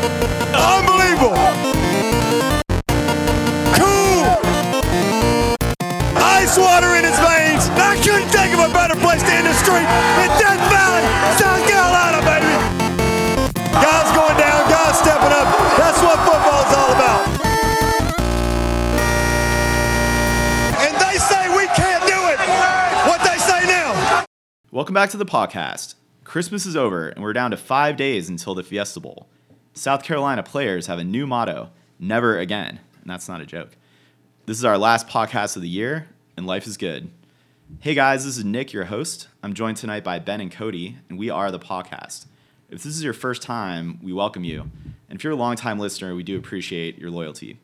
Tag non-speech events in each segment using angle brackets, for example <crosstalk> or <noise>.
Unbelievable. Cool. Ice water in his veins. I couldn't think of a better place to end the street in Death Valley, South Carolina, baby. Guys going down, guys stepping up. That's what football's all about. And they say we can't do it. What they say now. Welcome back to the podcast. Christmas is over, and we're down to five days until the Fiesta Bowl. South Carolina players have a new motto never again, and that's not a joke. This is our last podcast of the year, and life is good. Hey guys, this is Nick, your host. I'm joined tonight by Ben and Cody, and we are the podcast. If this is your first time, we welcome you. And if you're a longtime listener, we do appreciate your loyalty.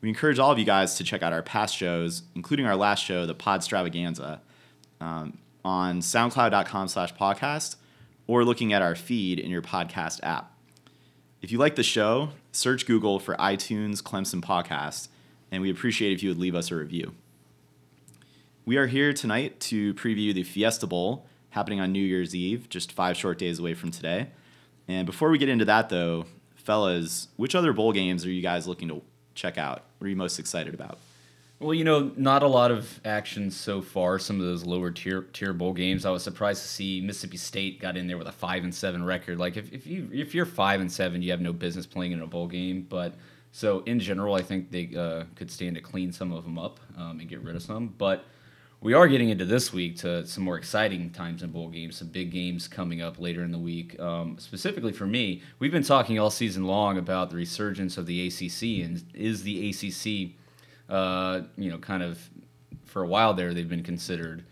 We encourage all of you guys to check out our past shows, including our last show, the Pod Stravaganza, um, on soundcloud.com slash podcast or looking at our feed in your podcast app. If you like the show, search Google for iTunes Clemson Podcast, and we appreciate if you would leave us a review. We are here tonight to preview the Fiesta Bowl happening on New Year's Eve, just five short days away from today. And before we get into that, though, fellas, which other bowl games are you guys looking to check out? What are you most excited about? Well, you know, not a lot of action so far. Some of those lower tier tier bowl games. I was surprised to see Mississippi State got in there with a five and seven record. Like if, if you if you're five and seven, you have no business playing in a bowl game. But so in general, I think they uh, could stand to clean some of them up um, and get rid of some. But we are getting into this week to some more exciting times in bowl games, some big games coming up later in the week. Um, specifically for me, we've been talking all season long about the resurgence of the ACC and is the ACC uh, you know, kind of for a while there, they've been considered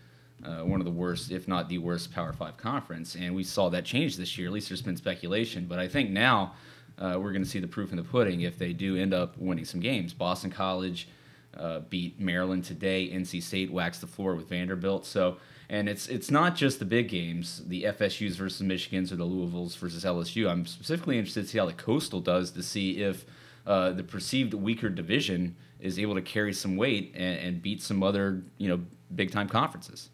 uh, one of the worst, if not the worst, Power Five conference. And we saw that change this year. At least there's been speculation. But I think now uh, we're going to see the proof in the pudding if they do end up winning some games. Boston College uh, beat Maryland today. NC State waxed the floor with Vanderbilt. So. And it's it's not just the big games, the FSU's versus Michigans or the Louisville's versus LSU. I'm specifically interested to see how the Coastal does to see if uh, the perceived weaker division is able to carry some weight and, and beat some other you know big time conferences.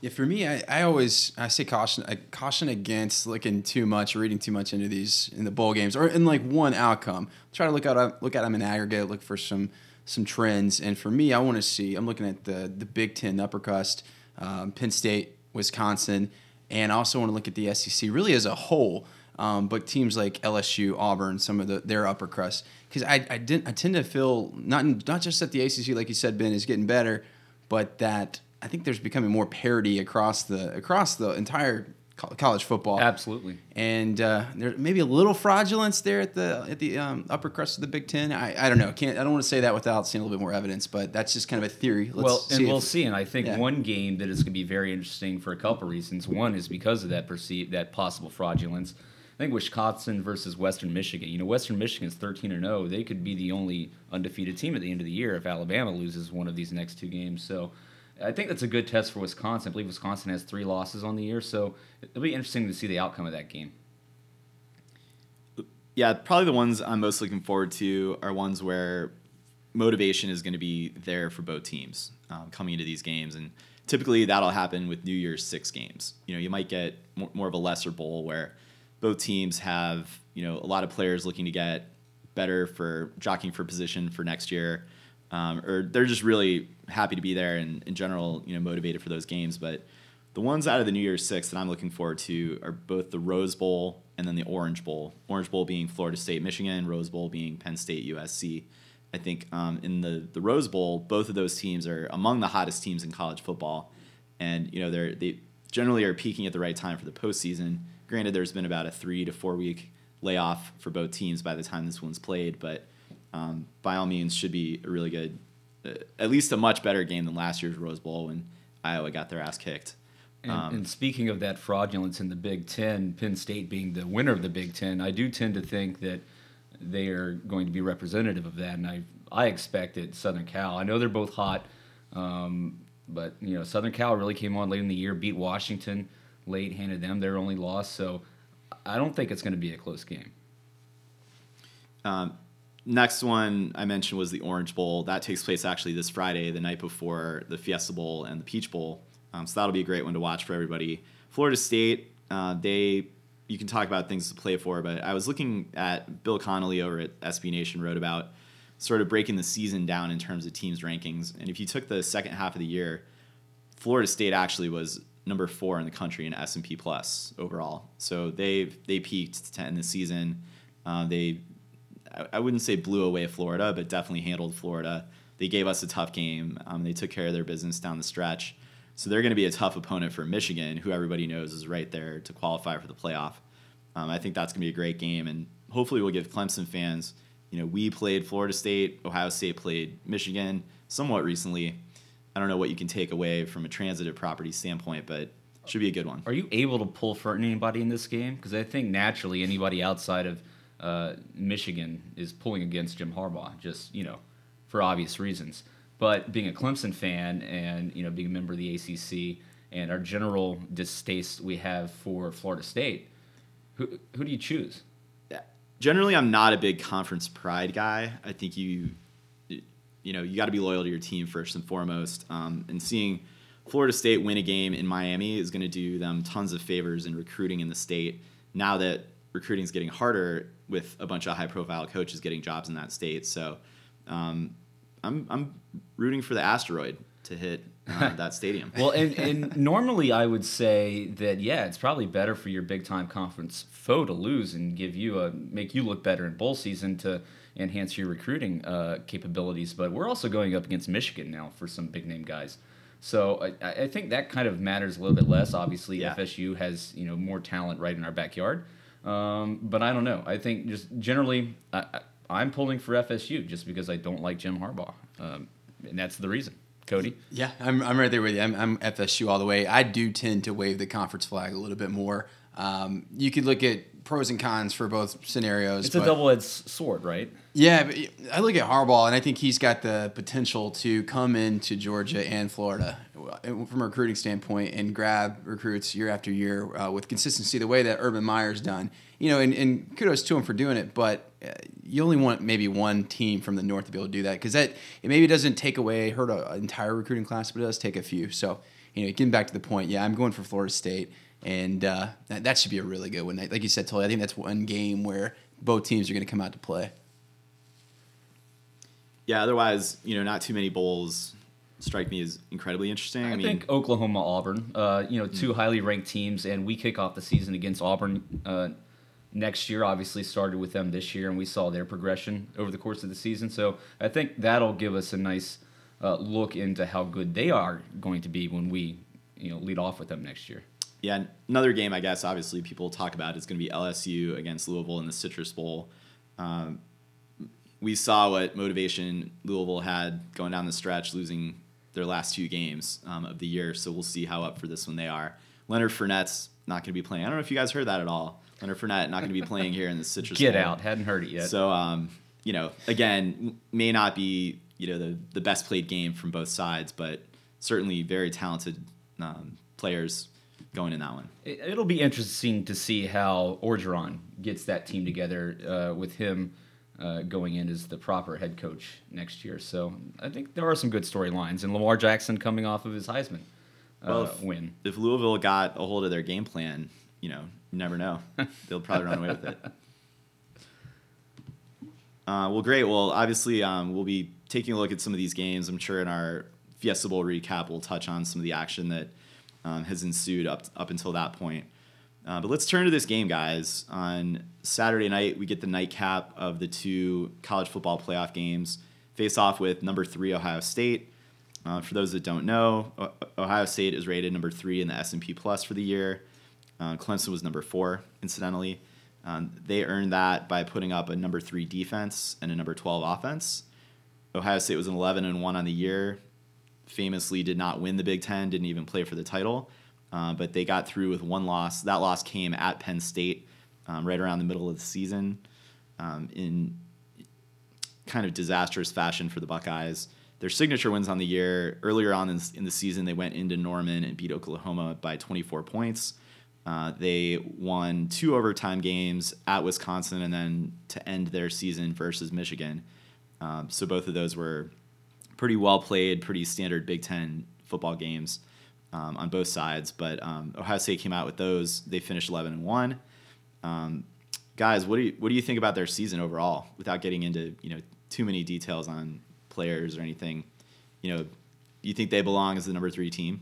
Yeah, for me, I, I always I say caution I caution against looking too much, reading too much into these in the bowl games or in like one outcome. Try to look at look at them in aggregate, look for some some trends. And for me, I want to see. I'm looking at the the Big Ten, upper crust, um, Penn State, Wisconsin, and I also want to look at the SEC really as a whole. Um, but teams like LSU, Auburn, some of the their upper crust, because I I didn't I tend to feel not not just that the ACC, like you said, Ben, is getting better, but that I think there's becoming more parity across the across the entire college football. Absolutely. And uh, there maybe a little fraudulence there at the at the um, upper crust of the Big Ten. I, I don't know. Can't I don't want to say that without seeing a little bit more evidence, but that's just kind of a theory. Let's well, and we'll see. And I think yeah. one game that is going to be very interesting for a couple of reasons. One is because of that perceived that possible fraudulence. I think Wisconsin versus Western Michigan. You know, Western Michigan's 13 or 0. They could be the only undefeated team at the end of the year if Alabama loses one of these next two games. So I think that's a good test for Wisconsin. I believe Wisconsin has three losses on the year, so it'll be interesting to see the outcome of that game. Yeah, probably the ones I'm most looking forward to are ones where motivation is going to be there for both teams um, coming into these games, and typically that'll happen with New Year's Six games. You know, you might get more of a lesser bowl where both teams have you know a lot of players looking to get better for jockeying for position for next year, um, or they're just really happy to be there and in general you know motivated for those games. But the ones out of the New Year's Six that I'm looking forward to are both the Rose Bowl and then the Orange Bowl. Orange Bowl being Florida State, Michigan, Rose Bowl being Penn State, USC. I think um, in the the Rose Bowl, both of those teams are among the hottest teams in college football, and you know they're they generally are peaking at the right time for the postseason. Granted, there's been about a three to four week layoff for both teams by the time this one's played, but um, by all means, should be a really good, uh, at least a much better game than last year's Rose Bowl when Iowa got their ass kicked. And, um, and, speaking of that fraudulence in the Big Ten, Penn State being the winner of the Big Ten, I do tend to think that they are going to be representative of that, and I I expect it. Southern Cal. I know they're both hot, um, but you know Southern Cal really came on late in the year, beat Washington late, handed them their only loss. So I don't think it's going to be a close game. Um, next one I mentioned was the Orange Bowl. That takes place actually this Friday, the night before the Fiesta Bowl and the Peach Bowl. Um, so that'll be a great one to watch for everybody. Florida State, uh, they you can talk about things to play for, but I was looking at Bill Connelly over at SB Nation wrote about sort of breaking the season down in terms of teams rankings. And if you took the second half of the year, Florida State actually was number four in the country in S and P plus overall. So they they peaked to end the season. Uh, they I, I wouldn't say blew away Florida, but definitely handled Florida. They gave us a tough game. Um, they took care of their business down the stretch. So they're going to be a tough opponent for Michigan, who everybody knows is right there to qualify for the playoff. Um, I think that's going to be a great game, and hopefully we'll give Clemson fans. You know, we played Florida State, Ohio State played Michigan somewhat recently. I don't know what you can take away from a transitive property standpoint, but should be a good one. Are you able to pull for anybody in this game? Because I think naturally anybody outside of uh, Michigan is pulling against Jim Harbaugh, just you know, for obvious reasons. But being a Clemson fan and you know being a member of the ACC and our general distaste we have for Florida State, who who do you choose? Generally, I'm not a big conference pride guy. I think you, you know, you got to be loyal to your team first and foremost. Um, and seeing Florida State win a game in Miami is going to do them tons of favors in recruiting in the state. Now that recruiting is getting harder with a bunch of high-profile coaches getting jobs in that state, so um, I'm I'm rooting for the asteroid to hit uh, <laughs> that stadium. well, and, <laughs> and normally I would say that yeah, it's probably better for your big time conference foe to lose and give you a make you look better in bowl season to enhance your recruiting uh, capabilities. But we're also going up against Michigan now for some big name guys. So I, I think that kind of matters a little bit less. Obviously, Yeah. FSU has you know more talent right in our backyard. Um, but I don't know. I think just generally, I, I'm pulling for FSU just because I don't like Jim Harbaugh, um, and that's the reason. Cody. Yeah, I'm, I'm right there with you. I'm, I'm FSU all the way. I do tend to wave the conference flag a little bit more. Um, you could look at pros and cons for both scenarios. It's a double-edged sword, right? Yeah, but I look at Harbaugh, and I think he's got the potential to come into Georgia and Florida from a recruiting standpoint and grab recruits year after year uh, with consistency, the way that Urban Meyer's done. You know, and, and kudos to him for doing it, but uh, you only want maybe one team from the north to be able to do that because that it maybe doesn't take away hurt an entire recruiting class, but it does take a few. So, you know, getting back to the point, yeah, I'm going for Florida State, and uh, that, that should be a really good one. Like you said, Tully, I think that's one game where both teams are going to come out to play. yeah, otherwise, you know, not too many bowls strike me as incredibly interesting. I, I, mean, think Oklahoma, Auburn, uh, you know, two highly ranked teams, and we kick off the season against Auburn uh, next year. Obviously, started with them this year, and we saw their progression over the course of the season. So I think that'll give us a nice uh, look into how good they are going to be when we, you know, lead off with them next year. Yeah, another game I guess obviously people talk about is going to be LSU against Louisville in the Citrus Bowl. Um, we saw what motivation Louisville had going down the stretch, losing their last two games um, of the year. So we'll see how up for this one they are. Leonard Fournette's not going to be playing. I don't know if you guys heard that at all. Leonard Fournette not going to be playing here in the Citrus Get Bowl. out! Hadn't heard it yet. So, um, you know, again, may not be you know the the best played game from both sides, but certainly very talented um, players going in that one. It- It'll be interesting to see how Orgeron gets that team together uh, with him uh, going in as the proper head coach next year. So I think there are some good storylines, and Lamar Jackson coming off of his Heisman uh, Well, if- win. If Louisville got a hold of their game plan, you know, you never know. <laughs> They'll probably run away with it. Uh, well, great. Well, obviously, um, we'll be taking a look at some of these games. I'm sure in our Fiesta Bowl recap, we'll touch on some of the action that um, has ensued up up until that point. Uh, but let's turn to this game, guys. On Saturday night, we get the nightcap of the two college football playoff games. Face off with number three Ohio State. Uh, for those that don't know, Ohio State is rated number three in the S&P Plus for the year. Uh, Clemson was number four, incidentally. Um, they earned that by putting up a number three defense and a number 12 offense. Ohio State was an 11 and 1 on the year. Famously, did not win the Big Ten, didn't even play for the title, uh, but they got through with one loss. That loss came at Penn State um, right around the middle of the season um, in kind of disastrous fashion for the Buckeyes. Their signature wins on the year earlier on in, in the season, they went into Norman and beat Oklahoma by 24 points. Uh, they won two overtime games at Wisconsin and then to end their season versus Michigan. Um, so both of those were pretty well played, pretty standard Big Ten football games um, on both sides. But um, Ohio State came out with those. They finished 11 and one. Um, guys, what do you what do you think about their season overall? Without getting into you know too many details on players or anything, you know, you think they belong as the number three team?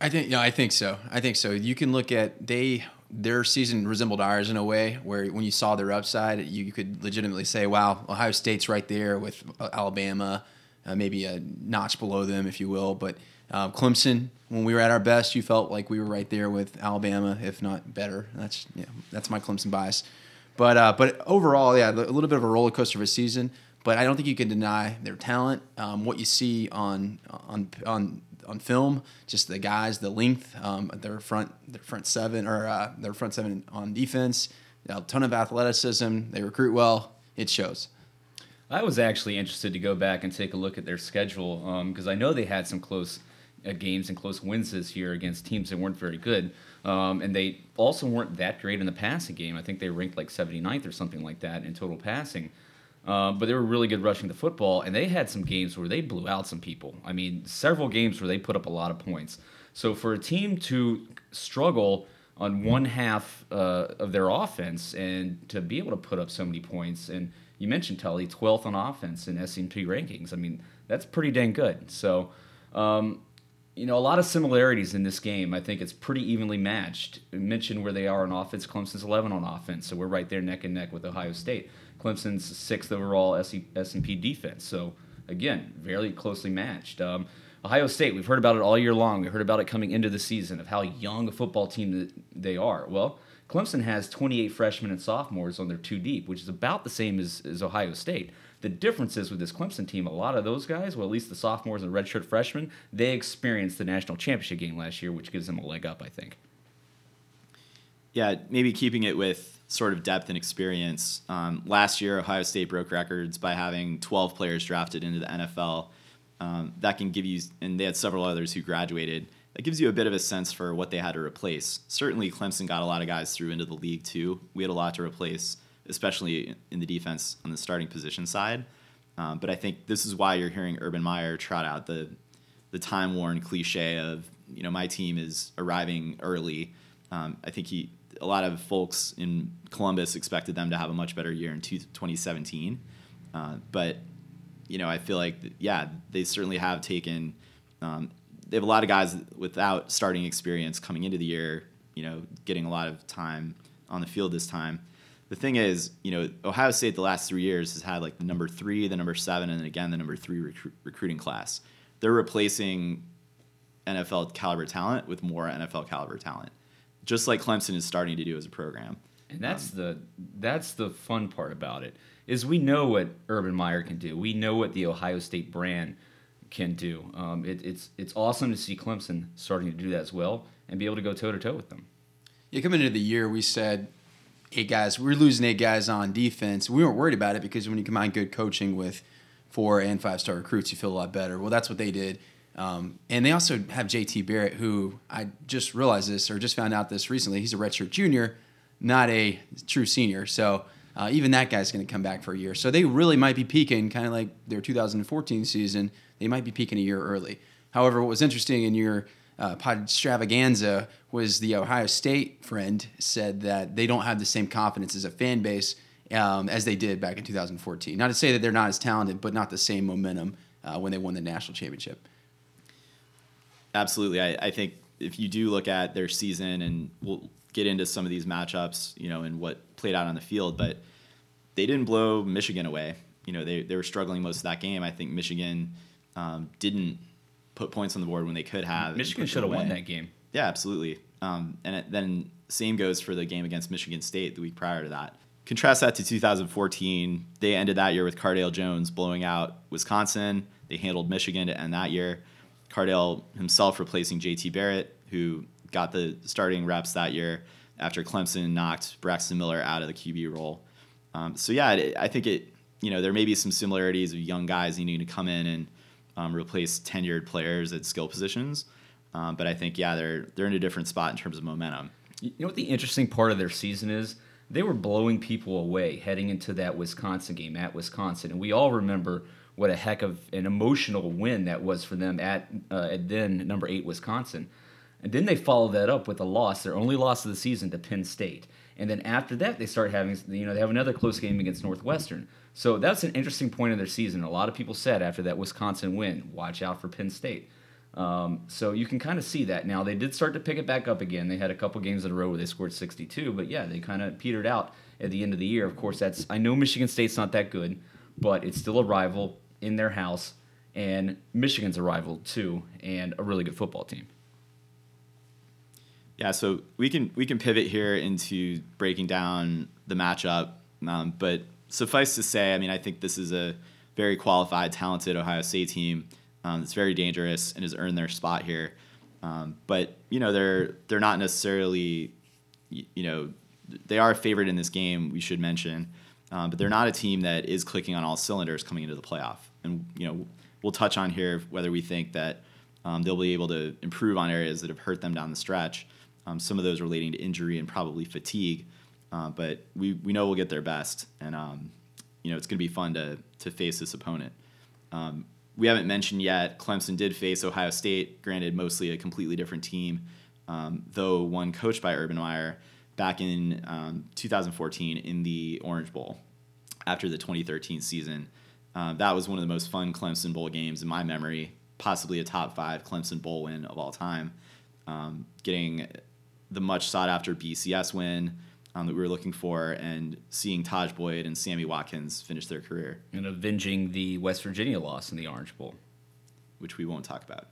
I think yeah, I think so. I think so. You can look at they their season resembled ours in a way where when you saw their upside, you you could legitimately say, "Wow, Ohio State's right there with uh, Alabama, uh, maybe a notch below them, if you will." But uh, Clemson, when we were at our best, you felt like we were right there with Alabama, if not better. That's yeah, that's my Clemson bias. But uh, but overall, yeah, a little bit of a roller coaster of a season. But I don't think you can deny their talent. Um, what you see on on on on film, just the guys, the length, um, their front their front seven or uh, their front seven on defense, a ton of athleticism. They recruit well. It shows. I was actually interested to go back and take a look at their schedule because um, I know they had some close uh, games and close wins this year against teams that weren't very good. Um, and they also weren't that great in the passing game. I think they ranked like 79th or something like that in total passing. Uh, but they were really good rushing the football, and they had some games where they blew out some people. I mean, several games where they put up a lot of points. So for a team to struggle on one half uh, of their offense and to be able to put up so many points, and you mentioned Tully, 12th on offense in S&P rankings. I mean, that's pretty dang good. So, um, you know, a lot of similarities in this game. I think it's pretty evenly matched. Mentioned where they are on offense. Clemson's 11 on offense, so we're right there neck and neck with Ohio State. Clemson's sixth overall S&P defense. So again, very closely matched. Um, Ohio State, we've heard about it all year long. We heard about it coming into the season of how young a football team they are. Well, Clemson has 28 freshmen and sophomores on their two deep, which is about the same as, as Ohio State. The difference is with this Clemson team, a lot of those guys, well, at least the sophomores and redshirt freshmen, they experienced the national championship game last year, which gives them a leg up, I think. Yeah, maybe keeping it with sort of depth and experience. Um, last year, Ohio State broke records by having 12 players drafted into the NFL. Um, that can give you, and they had several others who graduated. That gives you a bit of a sense for what they had to replace. Certainly, Clemson got a lot of guys through into the league too. We had a lot to replace, especially in the defense on the starting position side. Um, but I think this is why you're hearing Urban Meyer trot out the the time worn cliche of you know my team is arriving early. Um, I think he a lot of folks in Columbus expected them to have a much better year in 2017. Uh, but, you know, I feel like, yeah, they certainly have taken, um, they have a lot of guys without starting experience coming into the year, you know, getting a lot of time on the field this time. The thing is, you know, Ohio State the last three years has had like the number three, the number seven, and then again the number three recru- recruiting class. They're replacing NFL caliber talent with more NFL caliber talent just like Clemson is starting to do as a program. And that's um, the that's the fun part about it is we know what Urban Meyer can do. We know what the Ohio State brand can do. Um, it, it's it's awesome to see Clemson starting to do that as well and be able to go toe to toe with them. Yeah, coming into the year, we said eight guys. We are losing eight guys on defense. We weren't worried about it because when you combine good coaching with four and five star recruits, you feel a lot better. Well, that's what they did. Um, and they also have JT Barrett, who I just realized this or just found out this recently. He's a redshirt junior, not a true senior. So uh, even that guy's going to come back for a year. So they really might be peaking, kind of like their 2014 season. They might be peaking a year early. However, what was interesting in your uh, pod extravaganza was the Ohio State friend said that they don't have the same confidence as a fan base um, as they did back in 2014. Not to say that they're not as talented, but not the same momentum uh, when they won the national championship. Absolutely. I, I think if you do look at their season, and we'll get into some of these matchups, you know, and what played out on the field, but they didn't blow Michigan away. You know, they, they were struggling most of that game. I think Michigan um, didn't put points on the board when they could have. Michigan should have won that game. Yeah, absolutely. Um, and it, then same goes for the game against Michigan State the week prior to that. Contrast that to 2014. They ended that year with Cardale Jones blowing out Wisconsin. They handled Michigan to end that year. Cardale himself replacing JT Barrett, who got the starting reps that year after Clemson knocked Braxton Miller out of the QB role. Um, so yeah, it, I think it. You know, there may be some similarities of young guys needing to come in and um, replace tenured players at skill positions. Um, but I think yeah, they're they're in a different spot in terms of momentum. You know what the interesting part of their season is? They were blowing people away heading into that Wisconsin game at Wisconsin, and we all remember what a heck of an emotional win that was for them at, uh, at then number eight Wisconsin. And then they followed that up with a loss, their only loss of the season to Penn State. and then after that they start having you know they have another close game against Northwestern. So that's an interesting point of their season. A lot of people said after that Wisconsin win, watch out for Penn State. Um, so you can kind of see that now. They did start to pick it back up again. They had a couple games in a row where they scored 62, but yeah, they kind of petered out at the end of the year. Of course, that's I know Michigan State's not that good, but it's still a rival in their house, and Michigan's a rival too, and a really good football team. Yeah, so we can we can pivot here into breaking down the matchup, um, but suffice to say, I mean, I think this is a very qualified, talented Ohio State team um, that's very dangerous and has earned their spot here. Um, but you know, they're they're not necessarily, you know, they are a favorite in this game. We should mention, um, but they're not a team that is clicking on all cylinders coming into the playoff. And you know, we'll touch on here whether we think that um, they'll be able to improve on areas that have hurt them down the stretch. Um, some of those relating to injury and probably fatigue. Uh, but we, we know we'll get their best, and um, you know it's going to be fun to to face this opponent. Um, we haven't mentioned yet. Clemson did face Ohio State, granted mostly a completely different team, um, though one coached by Urban Meyer back in um, 2014 in the Orange Bowl after the 2013 season. Uh, that was one of the most fun Clemson Bowl games in my memory, possibly a top five Clemson Bowl win of all time. Um, getting the much sought after BCS win um, that we were looking for, and seeing Tajh Boyd and Sammy Watkins finish their career. And avenging the West Virginia loss in the Orange Bowl, which we won't talk about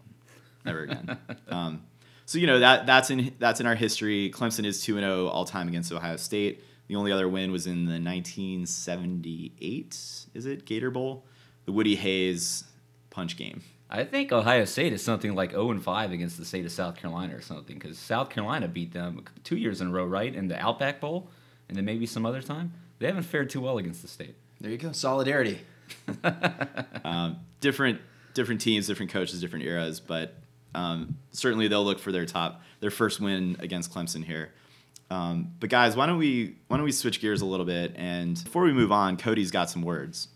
ever again. <laughs> um, so you know that that's in that's in our history. Clemson is two and zero all time against Ohio State. The only other win was in the 1978, is it Gator Bowl, the Woody Hayes punch game. I think Ohio State is something like 0 and 5 against the state of South Carolina or something because South Carolina beat them two years in a row, right? In the Outback Bowl and then maybe some other time. They haven't fared too well against the state. There you go. Solidarity. <laughs> um, different different teams, different coaches, different eras, but um, certainly they'll look for their top, their first win against Clemson here. Um, but guys, why don't we why don't we switch gears a little bit? And before we move on, Cody's got some words.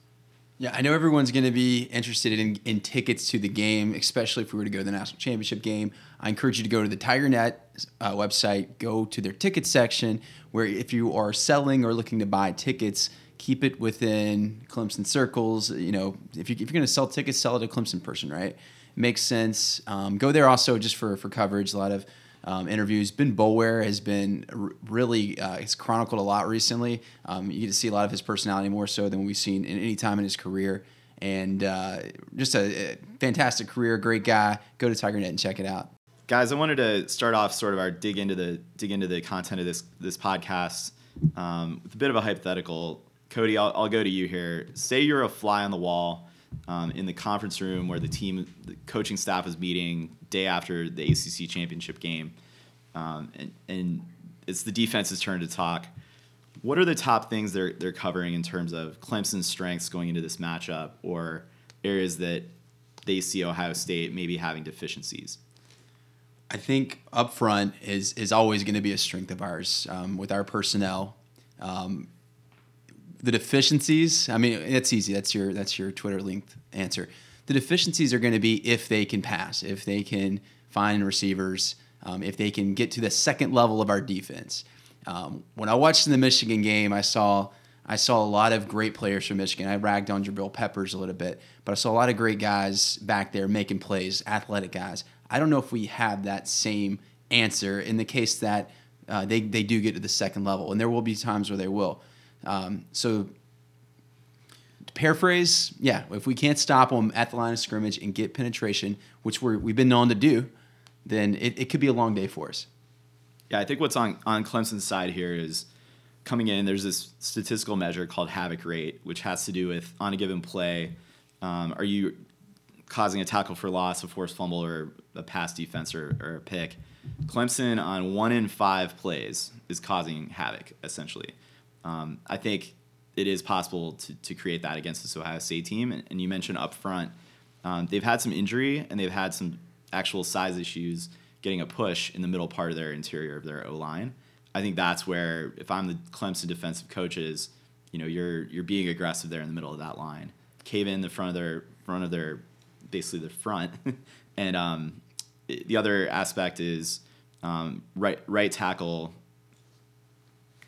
Yeah, I know everyone's going to be interested in, in tickets to the game, especially if we were to go to the national championship game. I encourage you to go to the TigerNet uh, website, go to their ticket section, where if you are selling or looking to buy tickets, keep it within Clemson circles. You know, if, you, if you're going to sell tickets, sell it to a Clemson person, right? Makes sense. Um, go there also just for, for coverage. A lot of um, interviews. Ben Boulware has been really, uh, he's chronicled a lot recently. Um, you get to see a lot of his personality more so than we've seen in any time in his career. And uh, just a, a, fantastic career, great guy. Go to TigerNet and check it out. Guys, I wanted to start off sort of our dig into the dig into the content of this this podcast um, with a bit of a hypothetical. Cody, I'll, I'll go to you here. Say you're a fly on the wall um, in the conference room where the team, the coaching staff is meeting day after the ACC championship game, um, and, and it's the defense's turn to talk. What are the top things they're they're covering in terms of Clemson's strengths going into this matchup, or areas that they see Ohio State maybe having deficiencies? I think up front is is always going to be a strength of ours um, with our personnel. Um, the deficiencies, I mean, it's easy. That's your that's your Twitter linked answer. The deficiencies are going to be if they can pass, if they can find receivers, um, if they can get to the second level of our defense. Um, when I watched the Michigan game, I saw I saw a lot of great players from Michigan. I ragged on Jabril Peppers a little bit, but I saw a lot of great guys back there making plays, athletic guys. I don't know if we have that same answer in the case that uh, they they do get to the second level, and there will be times where they will. Um, so, paraphrase, yeah, if we can't stop them at the line of scrimmage and get penetration, which we're, we've been known to do, then it, it could be a long day for us. Yeah, I think what's on, on Clemson's side here is coming in, there's this statistical measure called havoc rate, which has to do with on a given play, um, are you causing a tackle for loss, a forced fumble, or a pass defense or, or a pick? Clemson on one in five plays is causing havoc, essentially. Um, I think it is possible to, to create that against this Ohio State team. And, and you mentioned up front, um, they've had some injury and they've had some actual size issues getting a push in the middle part of their interior of their O line. I think that's where, if I'm the Clemson defensive coaches, you know, you're you're being aggressive there in the middle of that line, cave in the front of their front of their basically the front, <laughs> and um, the other aspect is um, right right tackle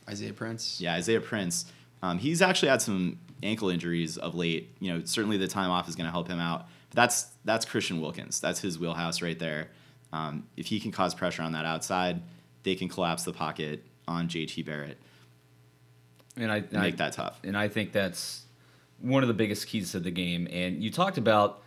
Isaiah Prince. Yeah, Isaiah Prince. Um, he's actually had some ankle injuries of late. You know, certainly the time off is going to help him out. But that's that's Christian Wilkins. That's his wheelhouse right there. Um, if he can cause pressure on that outside, they can collapse the pocket on JT Barrett and I, and I make that tough. and I think that's one of the biggest keys to the game. And you talked about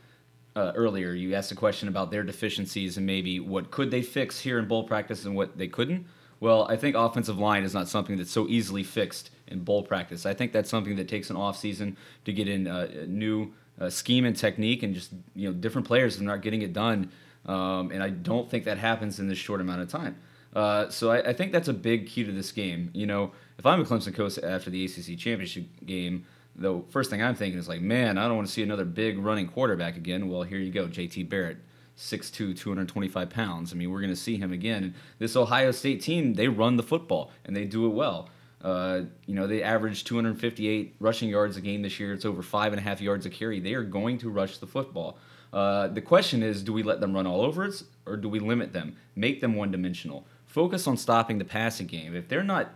uh, earlier. You asked a question about their deficiencies and maybe what could they fix here in bowl practice and what they couldn't. Well, I think offensive line is not something that's so easily fixed in bowl practice. I think that's something that takes an off season to get in uh, a new uh, scheme and technique, and just you know different players are not getting it done. Um, and I don't think that happens in this short amount of time. Uh, so I, I, think that's a big key to this game. You know, if I'm a Clemson coach after the ACC championship game, the first thing I'm thinking is like, man, I don't want to see another big running quarterback again. Well, here you go, JT Barrett. 6'2", 225 pounds. I mean, we're going to see him again. This Ohio State team, they run the football and they do it well. Uh, you know, they average 258 rushing yards a game this year. It's over five and a half yards a carry. They are going to rush the football. Uh, the question is, do we let them run all over us, or do we limit them, make them one dimensional? Focus on stopping the passing game. If they're not,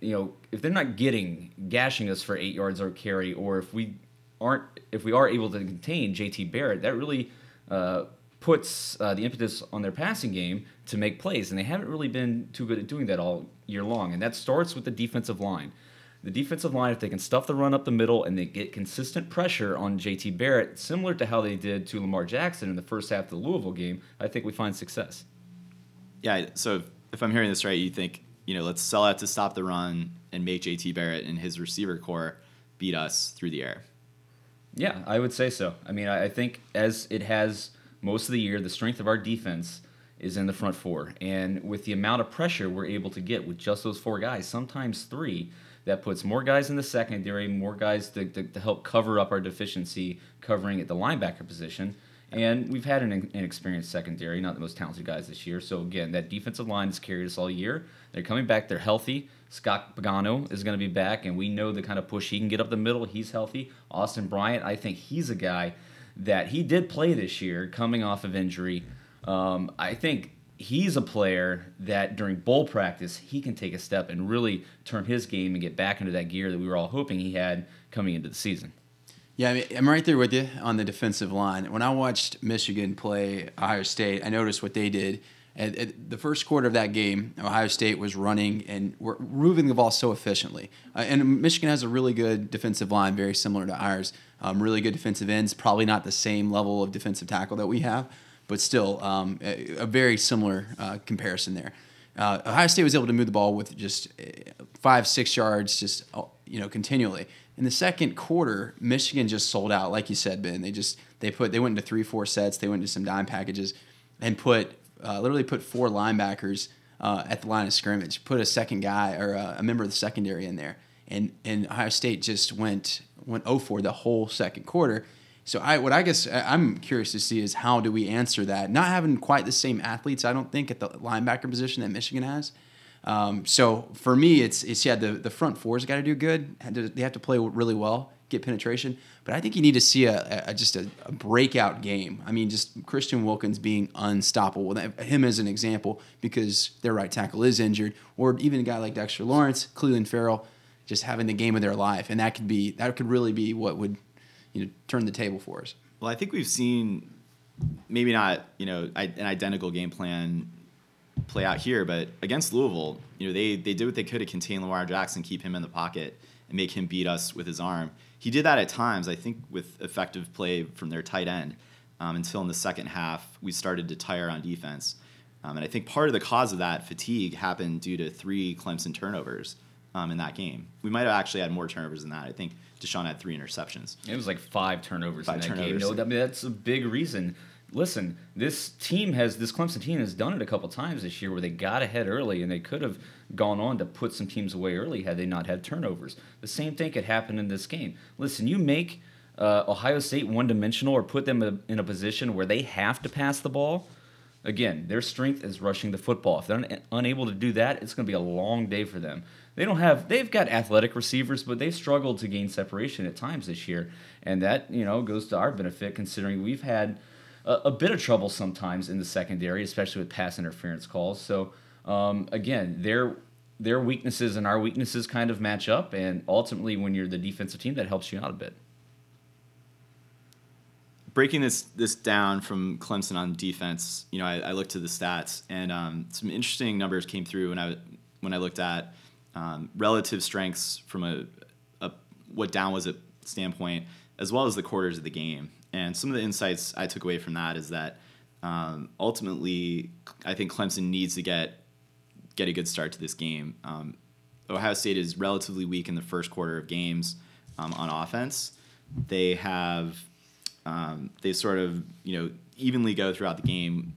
you know, if they're not getting gashing us for eight yards or carry, or if we aren't, if we are able to contain JT Barrett, that really uh, puts uh, the impetus on their passing game to make plays, and they haven't really been too good at doing that all year long. And that starts with the defensive line. The defensive line, if they can stuff the run up the middle and they get consistent pressure on JT Barrett, similar to how they did to Lamar Jackson in the first half of the Louisville game, I think we find success. Yeah, so if, if I'm hearing this right, you think, you know, let's sell out to stop the run and make JT Barrett and his receiver corps beat us through the air. Yeah, I would say so. I mean, I think as it has most of the year, the strength of our defense is in the front four. And with the amount of pressure we're able to get with just those four guys, sometimes three, that puts more guys in the secondary, more guys to, to, to help cover up our deficiency covering at the linebacker position. And we've had an inexperienced secondary, not the most talented guys this year. So again, that defensive line has carried us all year. They're coming back. They're healthy. Scott Pagano is going to be back, and we know the kind of push he can get up the middle. He's healthy. Austin Bryant, I think he's a guy that he did play this year, coming off of injury. Um, I think he's a player that during bowl practice he can take a step and really turn his game and get back into that gear that we were all hoping he had coming into the season. Yeah, I mean, I'm right there with you on the defensive line. When I watched Michigan play Ohio State, I noticed what they did. At, at the first quarter of that game, Ohio State was running and were moving the ball so efficiently. Uh, and Michigan has a really good defensive line, very similar to ours. Um, really good defensive ends, probably not the same level of defensive tackle that we have but still um, a, a, very similar uh, comparison there. Uh, Ohio State was able to move the ball with just uh, five, six yards, just uh, you know, continually. In the second quarter, Michigan just sold out, like you said, Ben. They just they put they went into three, four sets. They went into some dime packages, and put uh, literally put four linebackers uh, at the line of scrimmage. Put a second guy or a member of the secondary in there, and and Ohio State just went went 0 for the whole second quarter so I what I guess I'm curious to see is how do we answer that? Not having quite the same athletes, I don't think, at the linebacker position that Michigan has. Um, so for me, it's it's yeah the the front four's got to do good. They have to play really well, get penetration. But I think you need to see a, a just a, a, breakout game. I mean, just Christian Wilkins being unstoppable. Him as an example because their right tackle is injured, or even a guy like Dexter Lawrence, Clelin Ferrell, just having the game of their life, and that could be that could really be what would you know turn the table for us. Well, I think we've seen maybe not you know an identical game plan play out here, but against Louisville, you know they they did what they could to contain Lamar Jackson, keep him in the pocket, and make him beat us with his arm. He did that at times, I think, with effective play from their tight end. Um, until in the second half, we started to tire on defense. Um, and I think part of the cause of that fatigue happened due to three Clemson turnovers um, in that game. We might have actually had more turnovers than that. I think Deshaun had three interceptions. It was like five turnovers five in that turnovers. game. No, I mean, that's a big reason. Listen, this team has this Clemson team has done it a couple times this year where they got ahead early and they could have gone on to put some teams away early had they not had turnovers. The same thing could happen in this game. Listen, you make uh, Ohio State one dimensional or put them in a position where they have to pass the ball. Again, their strength is rushing the football. If they're un- unable to do that, it's going to be a long day for them they don't have they've got athletic receivers, but they've struggled to gain separation at times this year, and that you know goes to our benefit considering we've had a, a bit of trouble sometimes in the secondary, especially with pass interference calls. So um, again, they're their weaknesses and our weaknesses kind of match up, and ultimately, when you're the defensive team, that helps you out a bit. breaking this this down from Clemson on defense, you know, I, I looked to the stats and um, some interesting numbers came through when I when I looked at um, relative strengths from a, a what down was it standpoint, as well as the quarters of the game. And some of the insights I took away from that is that um, ultimately, I think Clemson needs to get get a good start to this game. Um, Ohio State is relatively weak in the first quarter of games um, on offense. They have um, they sort of you know evenly go throughout the game,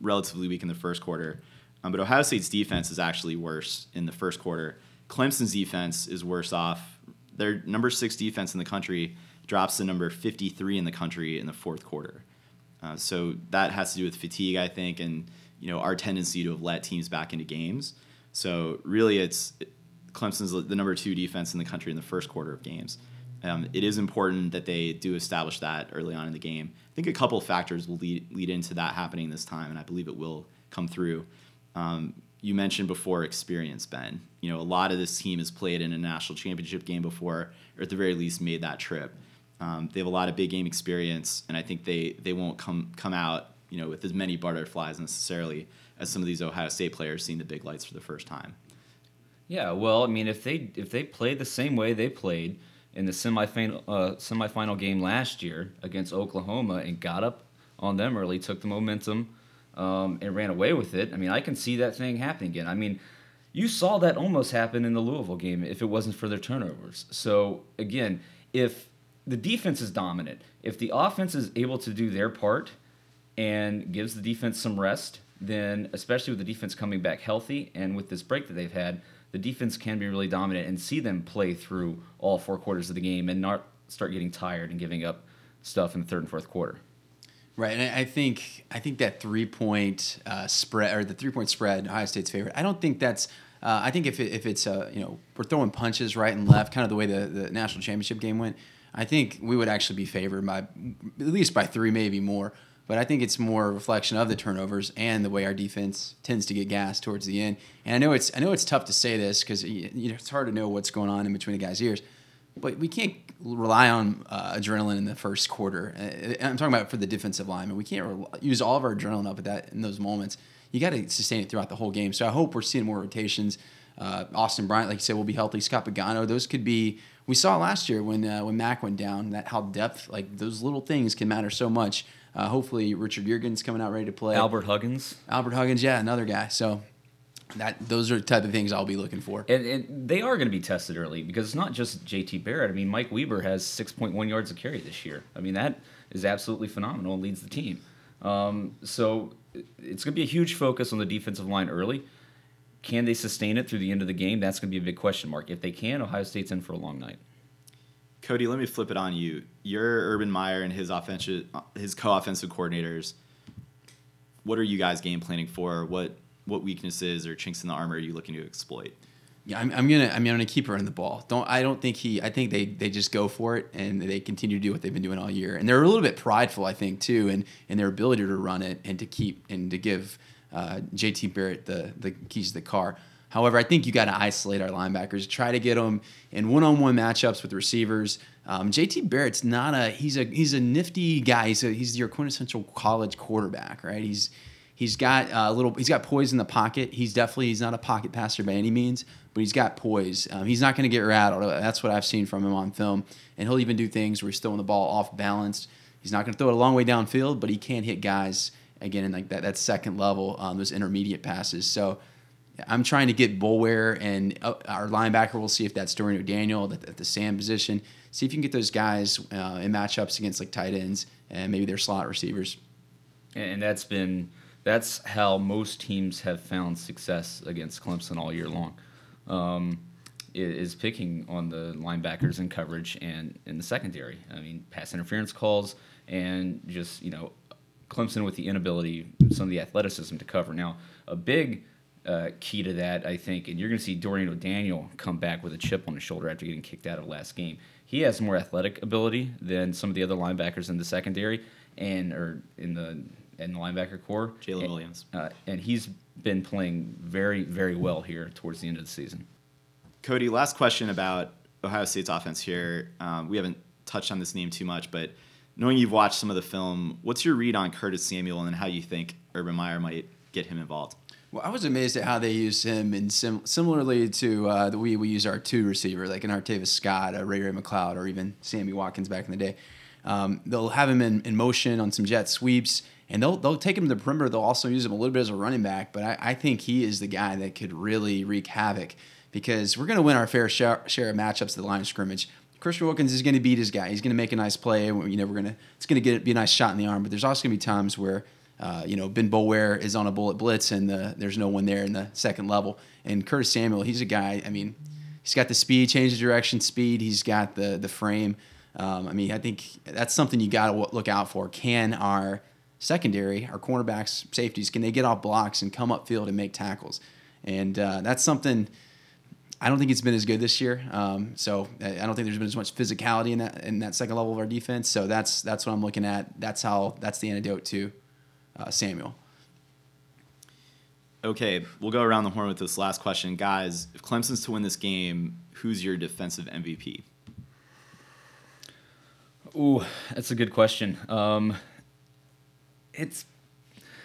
relatively weak in the first quarter. Um, but Ohio State's defense is actually worse in the first quarter. Clemson's defense is worse off. Their number six defense in the country drops to number 53 in the country in the fourth quarter. Uh, so that has to do with fatigue, I think, and you know our tendency to have let teams back into games. So really, it's Clemson's the number two defense in the country in the first quarter of games. Um, it is important that they do establish that early on in the game. I think a couple factors will lead lead into that happening this time, and I believe it will come through. Um, you mentioned before experience, Ben. You know, a lot of this team has played in a national championship game before, or at the very least made that trip. Um, they have a lot of big game experience, and I think they they won't come come out you know with as many butterflies necessarily as some of these Ohio State players seeing the big lights for the first time. Yeah, well, I mean, if they if they played the same way they played in the semifinal uh, semifinal game last year against Oklahoma and got up on them early, took the momentum, um, and ran away with it. I mean, I can see that thing happening again. I mean, you saw that almost happen in the Louisville game if it wasn't for their turnovers. So again, if the defense is dominant, if the offense is able to do their part and gives the defense some rest, then especially with the defense coming back healthy and with this break that they've had, the defense can be really dominant and see them play through all four quarters of the game and not start getting tired and giving up stuff in the third and fourth quarter. Right, and I think I think that three point uh, spread or the three point spread, Ohio State's favorite. I don't think that's. Uh, I think if it, if it's uh, you know we're throwing punches right and left, kind of the way the, the national championship game went, I think we would actually be favored by at least by three, maybe more. But I think it's more a reflection of the turnovers and the way our defense tends to get gas towards the end. And I know it's I know it's tough to say this because you know, it's hard to know what's going on in between the guys' ears. But we can't rely on uh, adrenaline in the first quarter. Uh, I'm talking about for the defensive line. We can't re- use all of our adrenaline up at that in those moments. You got to sustain it throughout the whole game. So I hope we're seeing more rotations. Uh, Austin Bryant, like you said, will be healthy. Scott Pagano, those could be. We saw last year when uh, when Mac went down that how depth, like those little things, can matter so much. Uh, hopefully, Richard Jurgens coming out ready to play. Albert Huggins. Albert Huggins, yeah, another guy. So that those are the type of things I'll be looking for. And, and they are going to be tested early because it's not just JT Barrett. I mean, Mike Weber has 6.1 yards of carry this year. I mean, that is absolutely phenomenal and leads the team. Um, so it's going to be a huge focus on the defensive line early. Can they sustain it through the end of the game? That's going to be a big question mark. If they can, Ohio State's in for a long night. Cody, let me flip it on you. You're Urban Meyer and his offensive, his co-offensive coordinators. What are you guys game planning for? What what weaknesses or chinks in the armor are you looking to exploit? Yeah, I'm, I'm gonna I mean I'm gonna keep running the ball. Don't I don't think he I think they they just go for it and they continue to do what they've been doing all year. And they're a little bit prideful, I think, too, in in their ability to run it and to keep and to give uh, JT Barrett the the keys to the car. However, I think you got to isolate our linebackers, try to get them in one-on-one matchups with receivers. Um, JT Barrett's not a he's a he's a nifty guy. He's a, he's your quintessential college quarterback, right? He's he's got a little he's got poise in the pocket. He's definitely he's not a pocket passer by any means, but he's got poise. Um, he's not going to get rattled. That's what I've seen from him on film, and he'll even do things where he's throwing the ball off balance. He's not going to throw it a long way downfield, but he can hit guys again in like that that second level, um, those intermediate passes. So. I'm trying to get Boulware and uh, our linebacker. We'll see if that's Dorian O'Daniel at, the Sam position. See if you can get those guys uh, in matchups against like tight ends and maybe their slot receivers. And that's been that's how most teams have found success against Clemson all year long. Um, is picking on the linebackers in coverage and in the secondary. I mean, pass interference calls and just you know, Clemson with the inability, some of the athleticism to cover. Now, a big uh, key to that, I think, and you're going to see Dorian O'Daniel come back with a chip on his shoulder after getting kicked out of last game. He has more athletic ability than some of the other linebackers in the secondary and or in the in the linebacker corps. Jalen Williams. uh, and he's been playing very, very well here towards the end of the season. Cody, last question about Ohio State's offense here. Um, we haven't touched on this name too much, but knowing you've watched some of the film, what's your read on Curtis Samuel and how you think Urban Meyer might get him involved? Well, I was amazed at how they use him, and sim- similarly to uh, the way we use our two receiver, like an Artavis Scott, a Ray Ray McCloud, or even Sammy Watkins back in the day. Um, they'll have him in, in motion on some jet sweeps, and they'll they'll take him to the perimeter. They'll also use him a little bit as a running back, but I, I think he is the guy that could really wreak havoc because we're going to win our fair share, share of matchups at the line of scrimmage. Christian Wilkins is going to beat his guy. He's going to make a nice play. You know, we're going to it's going to get be a nice shot in the arm. But there's also going to be times where uh, you know Ben Boulware is on a bullet blitz and the, there's no one there in the second level. And Curtis Samuel, he's a guy. I mean, he's got the speed, change of direction, speed. He's got the the frame. Um, I mean, I think that's something you got to look out for. Can our secondary, our cornerbacks, safeties, can they get off blocks and come upfield and make tackles? And uh, that's something. I don't think it's been as good this year. Um, so I I don't think there's been as much physicality in that in that second level of our defense. So that's that's what I'm looking at. That's how that's the antidote to uh, Samuel. Okay, we'll go around the horn with this last question. Guys, if Clemson's to win this game, who's your defensive MVP? Ooh, that's a good question. Um, it's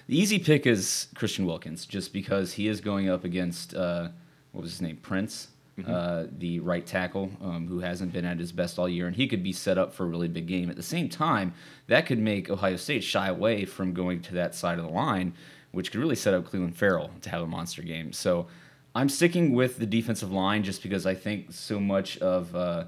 the easy pick is Christian Wilkins, just because he is going up against uh, what was his name, Prince, uh, the right tackle, um, who hasn't been at his best all year, and he could be set up for a really big game. At the same time, that could make Ohio State shy away from going to that side of the line, which could really set up Clelin Ferrell to have a monster game. So. I'm sticking with the defensive line just because I think so much of uh,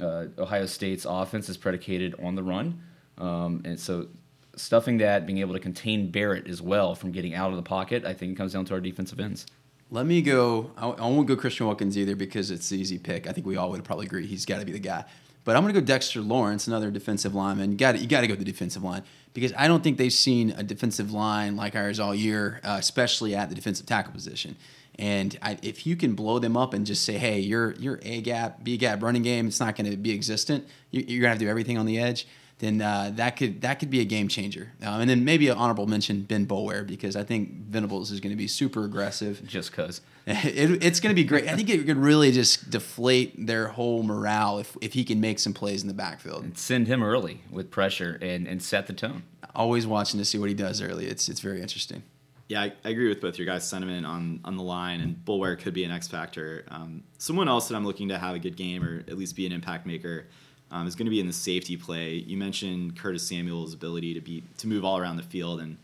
uh, Ohio State's offense is predicated on the run. Um, and so stuffing that, being able to contain Barrett as well from getting out of the pocket, I think it comes down to our defensive ends. Let me go. I, I won't go Christian Wilkins either because it's the easy pick. I think we all would probably agree he's got to be the guy. But I'm going to go Dexter Lawrence, another defensive lineman. You got you got to go the defensive line because I don't think they've seen a defensive line like ours all year, uh, especially at the defensive tackle position. And I, if you can blow them up and just say, "Hey, you're you're a gap, b gap running game. It's not going to be existent. You, you're going to have to do everything on the edge." Then uh, that could that could be a game changer. Um, and then maybe an honorable mention Ben Boulware because I think Venables is going to be super aggressive. Just because. <laughs> It, it's going to be great. I think it could really just deflate their whole morale if, if he can make some plays in the backfield. Send him early with pressure and, and set the tone. Always watching to see what he does early. It's it's very interesting. Yeah, I, I agree with both your guys' sentiment on on the line, and Boulware could be an X factor. Um, someone else that I'm looking to have a good game or at least be an impact maker um, is going to be in the safety play. You mentioned Curtis Samuel's ability to be to move all around the field, and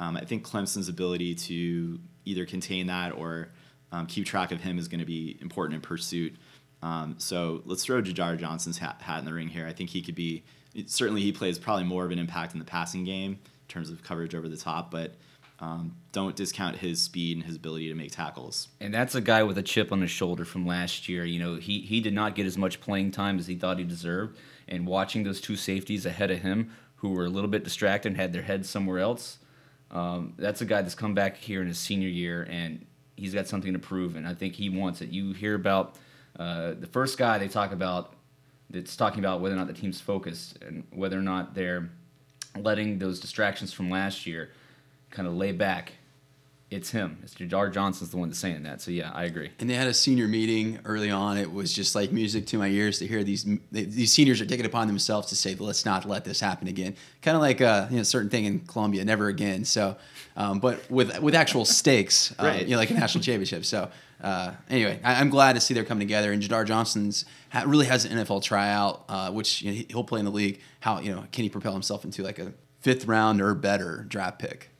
um, I think Clemson's ability to either contain that or um, keep track of him is going to be important in pursuit. Um, so let's throw Jadar Johnson's hat, hat in the ring here. I think he could be certainly he plays probably more of an impact in the passing game in terms of coverage over the top, but um, don't discount his speed and his ability to make tackles. And that's a guy with a chip on his shoulder from last year. You know, he, he did not get as much playing time as he thought he deserved. And watching those two safeties ahead of him who were a little bit distracted and had their heads somewhere else, um, that's a guy that's come back here in his senior year and he's got something to prove. And I think he wants it. You hear about uh, the first guy they talk about that's talking about whether or not the team's focused and whether or not they're letting those distractions from last year kind of lay back. It's him. It's Jadar Johnson's the one that's saying that. So yeah, I agree. And they had a senior meeting early on. It was just like music to my ears to hear these these seniors are taking it upon themselves to say, "Let's not let this happen again." Kind of like a you know certain thing in Columbia, never again. So, um, but with with actual stakes, um, Right. you know, like a national championship. So. Uh, anyway, I, I'm glad to see they're coming together, and Jadar Johnson's ha- really has an NFL tryout, uh, which you know, he- he'll play in the league. How you know can he propel himself into like a fifth round or better draft pick?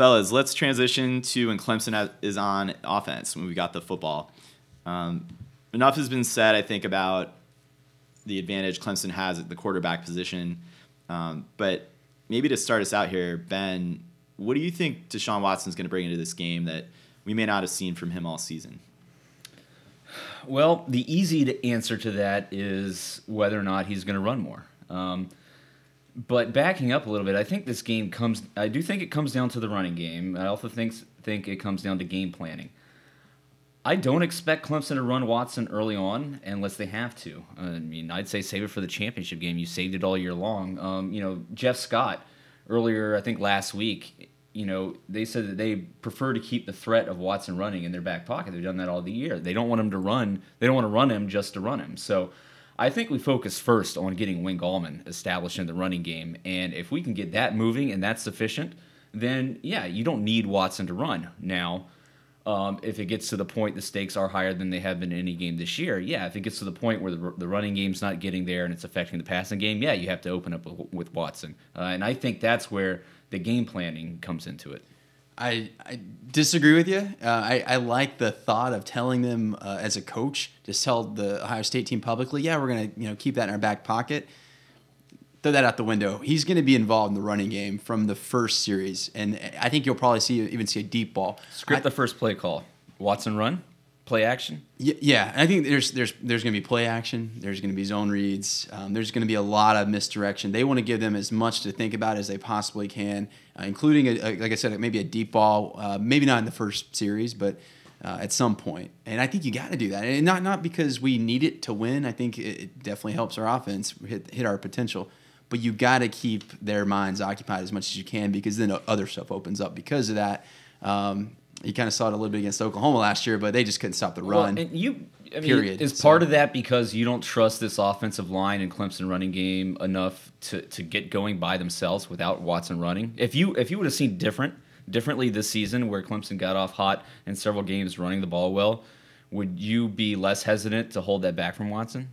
Fellas, let's transition to when Clemson is on offense when we got the football. Um, enough has been said, I think, about the advantage Clemson has at the quarterback position. Um, but maybe to start us out here, Ben, what do you think Deshaun Watson's going to bring into this game that we may not have seen from him all season? Well, the easy to answer to that is whether or not he's going to run more. Um, but backing up a little bit, I think this game comes. I do think it comes down to the running game. I also think think it comes down to game planning. I don't expect Clemson to run Watson early on unless they have to. I mean, I'd say save it for the championship game. You saved it all year long. Um, you know, Jeff Scott earlier, I think last week, you know, they said that they prefer to keep the threat of Watson running in their back pocket. They've done that all the year. They don't want him to run. They don't want to run him just to run him. So I think we focus first on getting Wayne Gallman established in the running game. And if we can get that moving and that's sufficient, then yeah, you don't need Watson to run. Now, um, if it gets to the point the stakes are higher than they have been in any game this year, yeah, if it gets to the point where the, the running game's not getting there and it's affecting the passing game, yeah, you have to open up with, with Watson. Uh, and I think that's where the game planning comes into it. I, I disagree with you. Uh, I, I like the thought of telling them uh, as a coach, just tell the Ohio State team publicly, yeah, we're gonna you know keep that in our back pocket. Throw that out the window. He's going to be involved in the running game from the first series, and I think you'll probably see even see a deep ball. Script I, the first play call. Watson run, play action. Yeah, I think there's there's there's going to be play action. There's going to be zone reads. Um, there's going to be a lot of misdirection. They want to give them as much to think about as they possibly can, uh, including a, a, like I said, maybe a deep ball. Uh, maybe not in the first series, but uh, at some point. And I think you got to do that, and not not because we need it to win. I think it, it definitely helps our offense hit hit our potential. But you got to keep their minds occupied as much as you can because then other stuff opens up because of that. Um, you kind of saw it a little bit against Oklahoma last year, but they just couldn't stop the run. And you, I mean, period. is So- part of that because you don't trust this offensive line and Clemson running game enough to, to get going by themselves without Watson running. If you if you would have seen different differently this season, where Clemson got off hot in several games running the ball well, would you be less hesitant to hold that back from Watson?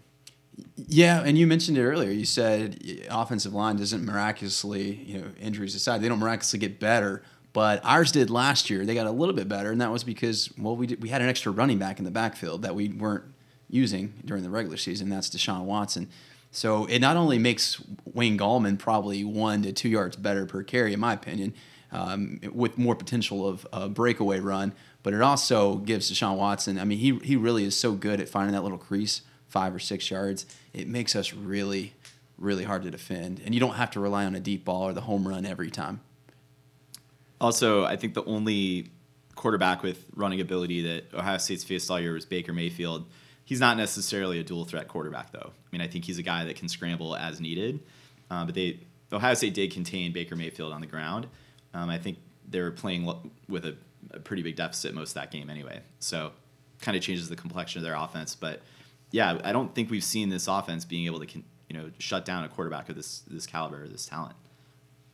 Yeah, and you mentioned it earlier. You said offensive line doesn't miraculously, you know, injuries aside, they don't miraculously get better. But ours did last year. They got a little bit better, and that was because well, we did, we had an extra running back in the backfield that we weren't using during the regular season. That's Deshaun Watson. So it not only makes Wayne Gallman probably one to two yards better per carry, in my opinion, um, with more potential of a breakaway run, but it also gives Deshaun Watson. I mean, he he really is so good at finding that little crease, five or six yards. It makes us really, really hard to defend, and you don't have to rely on a deep ball or the home run every time. Also, I think the only quarterback with running ability that Ohio State's faced all year was Baker Mayfield. He's not necessarily a dual threat quarterback, though. I mean, I think he's a guy that can scramble as needed. Uh, but they Ohio State did contain Baker Mayfield on the ground. Um, I think they were playing with a, a pretty big deficit most of that game anyway. So, kind of changes the complexion of their offense. But yeah, I don't think we've seen this offense being able to con- you know shut down a quarterback of this this caliber, or this talent.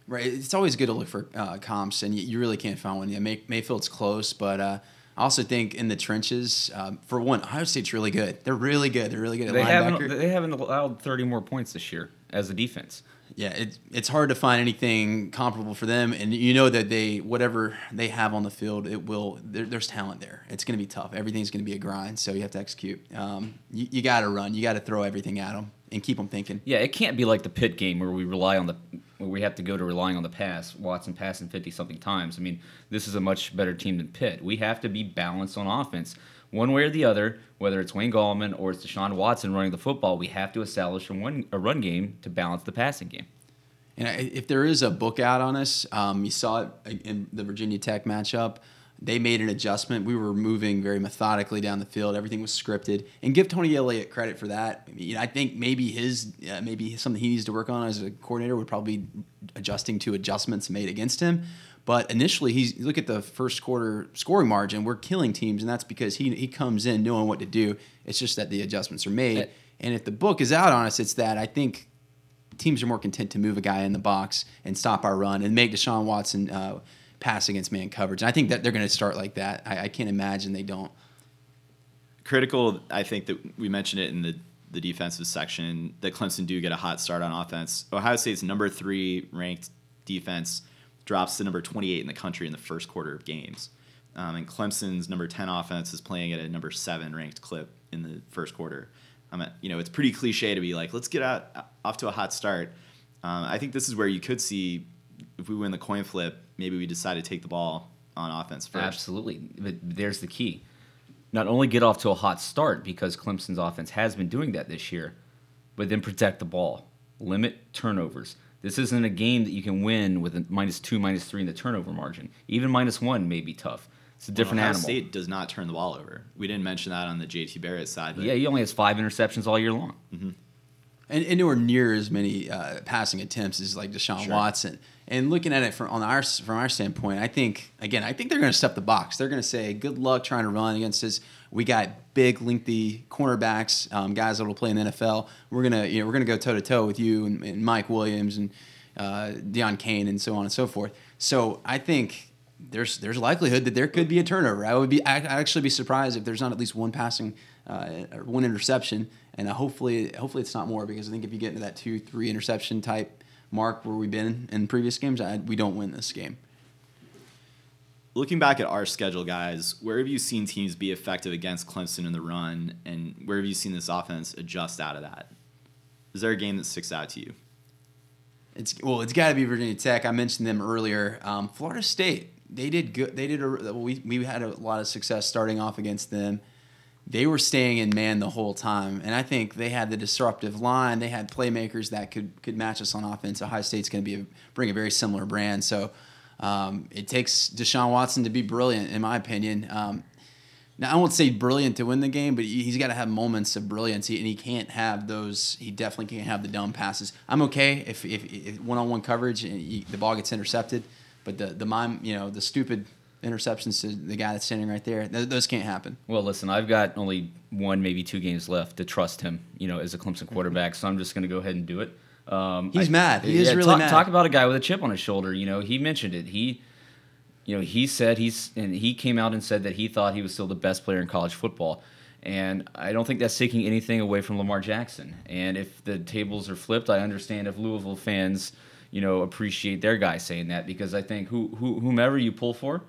Right. It's always good to look for uh, comps, and you, you really can't find one. Yeah, May, Mayfield's close, but uh, I also think in the trenches, um, for one, Ohio State's really good. They're really good. They're really good at They linebacker. haven't they haven't allowed thirty more points this year as a defense. Yeah, it, it's hard to find anything comparable for them, and you know that they whatever they have on the field, it will. There, there's talent there. It's going to be tough. Everything's going to be a grind, so you have to execute. Um, you you got to run. You got to throw everything at them and keep them thinking. Yeah, it can't be like the pit game where we rely on the where we have to go to relying on the pass. Watson passing fifty something times. I mean, this is a much better team than Pitt. We have to be balanced on offense, one way or the other. Whether it's Wayne Gallman or it's Deshaun Watson running the football, we have to establish a, one, a run game to balance the passing game. And if there is a book out on us, um, you saw it in the Virginia Tech matchup. They made an adjustment. We were moving very methodically down the field. Everything was scripted. And give Tony Elliott credit for that. I, mean, I think maybe his, uh, maybe something he needs to work on as a coordinator would probably be adjusting to adjustments made against him. But initially, he's look at the first quarter scoring margin. We're killing teams, and that's because he he comes in knowing what to do. It's just that the adjustments are made. And if the book is out on us, it's that I think teams are more content to move a guy in the box and stop our run and make Deshaun Watson uh, pass against man coverage. And I think that they're going to start like that. I, I can't imagine they don't. critical. I think that we mentioned it in the the defensive section that Clemson do get a hot start on offense. Ohio State's number three ranked defense drops to number 28 in the country in the first quarter of games. Um, and Clemson's number 10 offense is playing at a number seven ranked clip in the first quarter. Um, you know, it's pretty cliche to be like, let's get out off to a hot start. Um, I think this is where you could see if we win the coin flip, maybe we decide to take the ball on offense first. Absolutely. But there's the key. Not only get off to a hot start because Clemson's offense has been doing that this year, but then protect the ball. Limit turnovers. This isn't a game that you can win with a minus two, minus three in the turnover margin. Even minus one may be tough. It's a different Ohio animal. State does not turn the ball over. We didn't mention that on the JT Barrett side. But Yeah, he only has five interceptions all year long. and, and nowhere near as many uh, passing attempts as like Deshaun Watson. And looking at it from on our from our standpoint, I think again, I think they're going to step the box. They're going to say, "Good luck trying to run against us." We got big, lengthy cornerbacks, um, guys that will play in the NFL. We're gonna, you know, we're gonna go toe to toe with you and, and Mike Williams and uh, Deon Cain and so on and so forth. So I think there's there's likelihood that there could be a turnover. I would be I'd actually be surprised if there's not at least one passing, uh, or one interception, and uh, hopefully hopefully it's not more because I think if you get into that two three interception type mark where we've been in previous games, I, we don't win this game. Looking back at our schedule, guys, where have you seen teams be effective against Clemson in the run, and where have you seen this offense adjust out of that? Is there a game that sticks out to you? It's well, it's got to be Virginia Tech. I mentioned them earlier. Um, Florida State, they did good. They did a we we had a lot of success starting off against them. They were staying in man the whole time, and I think they had the disruptive line. They had playmakers that could could match us on offense. Ohio State's going to be a, bring a very similar brand. So um, it takes Deshaun Watson to be brilliant, in my opinion. Um, now I won't say brilliant to win the game, but he's got to have moments of brilliance, and he can't have those. He definitely can't have the dumb passes. I'm okay if if, one-on-one coverage and the ball gets intercepted, but the the mime, you know, the stupid interceptions to the guy that's standing right there, th- those can't happen. Well, listen, I've got only one, maybe two games left to trust him, you know, as a Clemson quarterback. so I'm just going to go ahead and do it. Um, He's mad. He is yeah, really talk, mad. Talk about a guy with a chip on his shoulder. You know, he mentioned it. He, you know, he said he's and he came out and said that he thought he was still the best player in college football. And I don't think that's taking anything away from Lamar Jackson. And if the tables are flipped, I understand if Louisville fans, you know, appreciate their guy saying that because I think who, who whomever you pull for,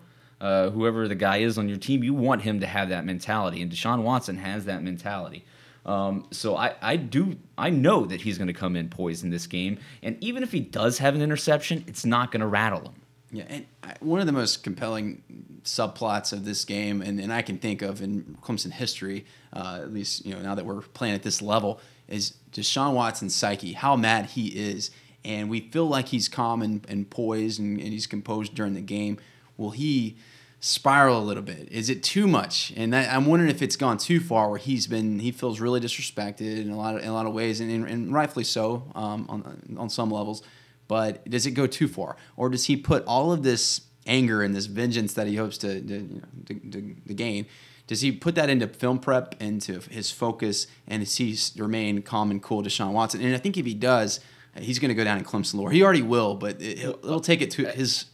uh, whoever the guy is on your team, you want him to have that mentality. And Deshaun Watson has that mentality. Um, so I, I do I know that he's going to come in poised in this game, and even if he does have an interception, it's not going to rattle him. Yeah, and I- one of the most compelling subplots of this game, and, and I can think of in Clemson history, uh, at least you know now that we're playing at this level, is Deshaun Watson's psyche, how mad he is, and we feel like he's calm and, and poised and, and he's composed during the game. Will he spiral a little bit? Is it too much? And that, I'm wondering if it's gone too far, where he's been he feels really disrespected in a lot of in a lot of ways, and, and, rightfully so um, on on some levels. But does it go too far, or does he put all of this anger and this vengeance that he hopes to to, you know, to, to, to gain? Does he put that into film prep, into his focus, and does he remain calm and cool, Deshaun Watson? And I think if he does, he's going to go down in Clemson lore. He already will, but it, it'll, it'll take it to his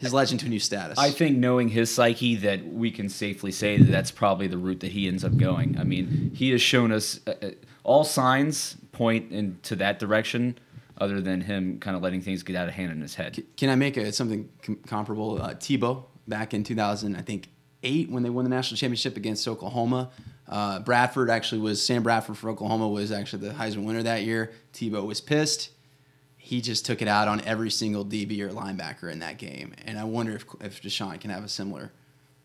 his legend to a new status. I think knowing his psyche, that we can safely say that that's probably the route that he ends up going. I mean, he has shown us uh, uh, all signs point into that direction, other than him kind of letting things get out of hand in his head. Can I make a, something com- comparable? Uh, Tebow back in 2000, I think eight when they won the national championship against Oklahoma. Uh, Bradford actually was Sam Bradford for Oklahoma was actually the Heisman winner that year. Tebow was pissed. He just took it out on every single DB or linebacker in that game, and I wonder if if Deshaun can have a similar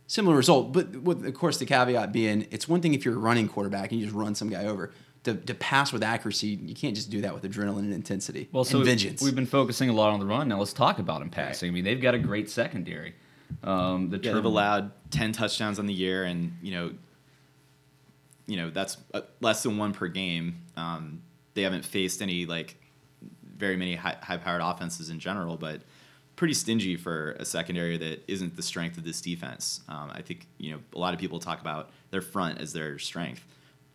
similar result. But with of course the caveat being, it's one thing if you're a running quarterback and you just run some guy over. To, to pass with accuracy, you can't just do that with adrenaline and intensity Well, so and vengeance. we've been focusing a lot on the run. Now let's talk about him passing. I mean, they've got a great secondary. Um, the Yeah, term- they've allowed ten touchdowns on the year, and you know, you know that's uh, less than one per game. Um, they haven't faced any like very many high, high-powered offenses in general, but pretty stingy for a secondary that isn't the strength of this defense. Um, I think you know a lot of people talk about their front as their strength.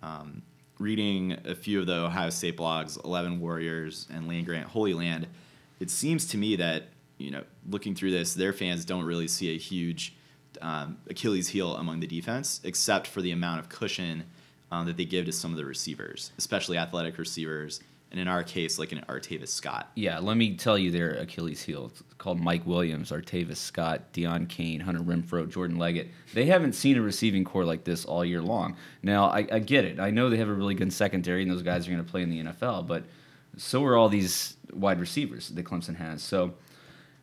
Um, reading a few of the Ohio State blogs, Eleven Warriors and Land Grant Holy Land, it seems to me that you know looking through this, their fans don't really see a huge um, Achilles heel among the defense, except for the amount of cushion um, that they give to some of the receivers, especially athletic receivers, and in our case, like an Artavis Scott. Yeah, let me tell you their Achilles heel. It's called Mike Williams, Artavis Scott, Deon Cain, Hunter Renfrow, Jordan Leggett. They haven't seen a receiving corps like this all year long. Now, I, I get it. I know they have a really good secondary, and those guys are going to play in the NFL, but so are all these wide receivers that Clemson has. So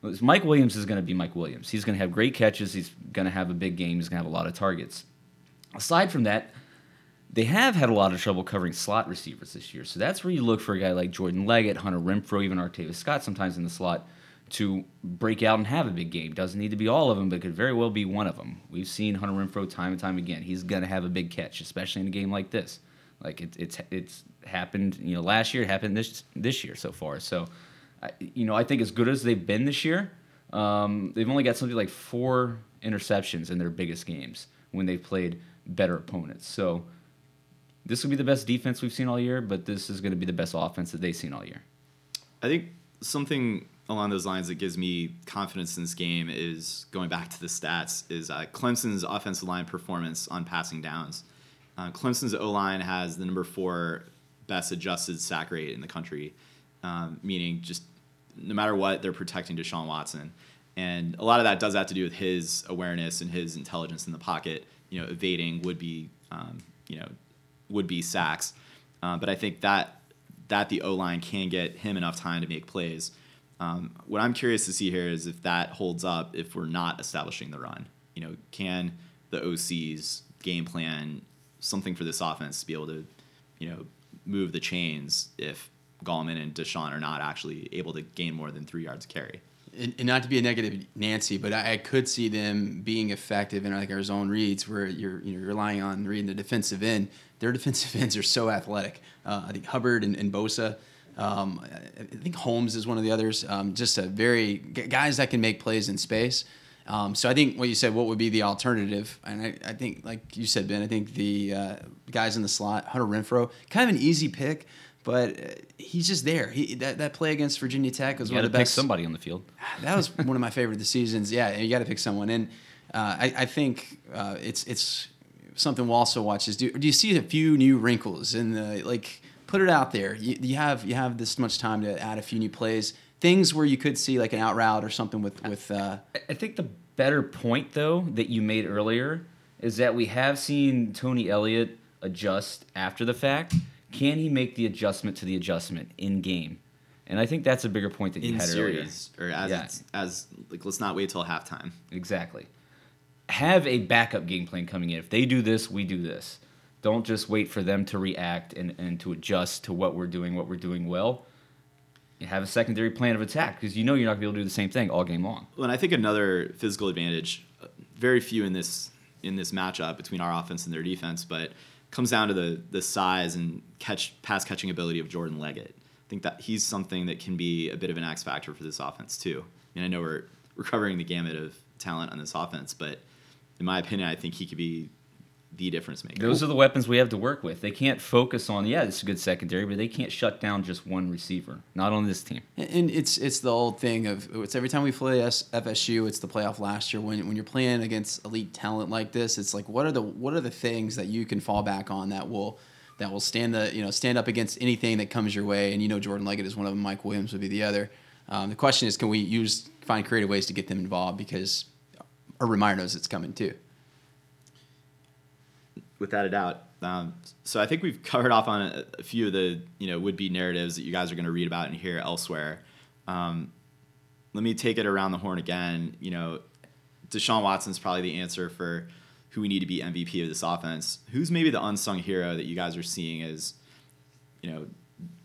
Mike Williams is going to be Mike Williams. He's going to have great catches. He's going to have a big game. He's going to have a lot of targets. Aside from that, they have had a lot of trouble covering slot receivers this year. So that's where you look for a guy like Jordan Leggett, Hunter Renfrow, even Artavis Scott sometimes in the slot to break out and have a big game. Doesn't need to be all of them, but could very well be one of them. We've seen Hunter Renfrow time and time again. He's going to have a big catch, especially in a game like this. Like it's it's it's happened, you know, last year. It happened this this year so far. So, you know, I think as good as they've been this year, um, they've only got something like four interceptions in their biggest games when they've played better opponents. So, this will be the best defense we've seen all year, but this is going to be the best offense that they've seen all year. I think something along those lines that gives me confidence in this game is going back to the stats is uh, Clemson's offensive line performance on passing downs. Uh, Clemson's O line has the number four best adjusted sack rate in the country, um, meaning just no matter what, they're protecting Deshaun Watson. And a lot of that does have to do with his awareness and his intelligence in the pocket, you know, evading would be, um, you know, would be sacks. Uh, but I think that that the O line can get him enough time to make plays. Um, what I'm curious to see here is if that holds up if we're not establishing the run. You know, can the OC's game plan something for this offense to be able to, you know, move the chains if Gallman and Deshaun are not actually able to gain more than three yards carry? and, and not to be a negative Nancy, but I, I could see them being effective in like our zone reads where you're you know you're relying on reading the defensive end. Their <laughs> defensive ends are so athletic. Uh, I think Hubbard and, and Bosa. Um, I think Holmes is one of the others. Um, just a very guys that can make plays in space. Um, so I think what you said, what would be the alternative? And I, I think, like you said, Ben, I think the uh, guys in the slot, Hunter Renfrow, kind of an easy pick, but uh, he's just there. He that, that play against Virginia Tech was You one of the pick best. somebody on the field. That was one of my favorite of the seasons. Yeah, you got to pick someone, and uh, I, I think uh, it's it's something we'll also watch. Is do, do you see a few new wrinkles in the like? Put it out there. You, you have you have this much time to add a few new plays, things where you could see like an out route or something with with. Uh, I- I think the better point, though, that you made earlier is that we have seen Tony Elliott adjust after the fact. Can he make the adjustment to the adjustment in game? And I think that's a bigger point that you In had series or as Yeah. as like let's not wait till halftime. Exactly. Have a backup game plan coming in. If they do this, we do this. Don't just wait for them to react and, and to adjust to what we're doing, what we're doing well. You have a secondary plan of attack because you know you're not going to be able to do the same thing all game long. Well, and I think another physical advantage, uh, very few in this in this matchup between our offense and their defense, but comes down to the the size and catch pass catching ability of Jordan Leggett. I think that he's something that can be a bit of an X factor for this offense too. And I know we're we're covering the gamut of talent on this offense, but in my opinion, I think he could be the difference maker. Those are the weapons we have to work with. They can't focus on, yeah, it's a good secondary, but they can't shut down just one receiver. Not on this team. And it's it's the old thing of it's every time we play S- FSU, it's the playoff last year. When when you're playing against elite talent like this, it's like what are the what are the things that you can fall back on that will that will stand the you know stand up against anything that comes your way. And you know Jordan Leggett is one of them. Mike Williams would be the other. Um, the question is, can we use find creative ways to get them involved because Urban Meyer knows it's coming too. without a doubt. Um, so I think we've covered off on a, a few of the you know would be narratives that you guys are going to read about and hear elsewhere. Um, let me take it around the horn again. You know, Deshaun Watson's probably the answer for who we need to be MVP of this offense. Who's maybe the unsung hero that you guys are seeing as, you know,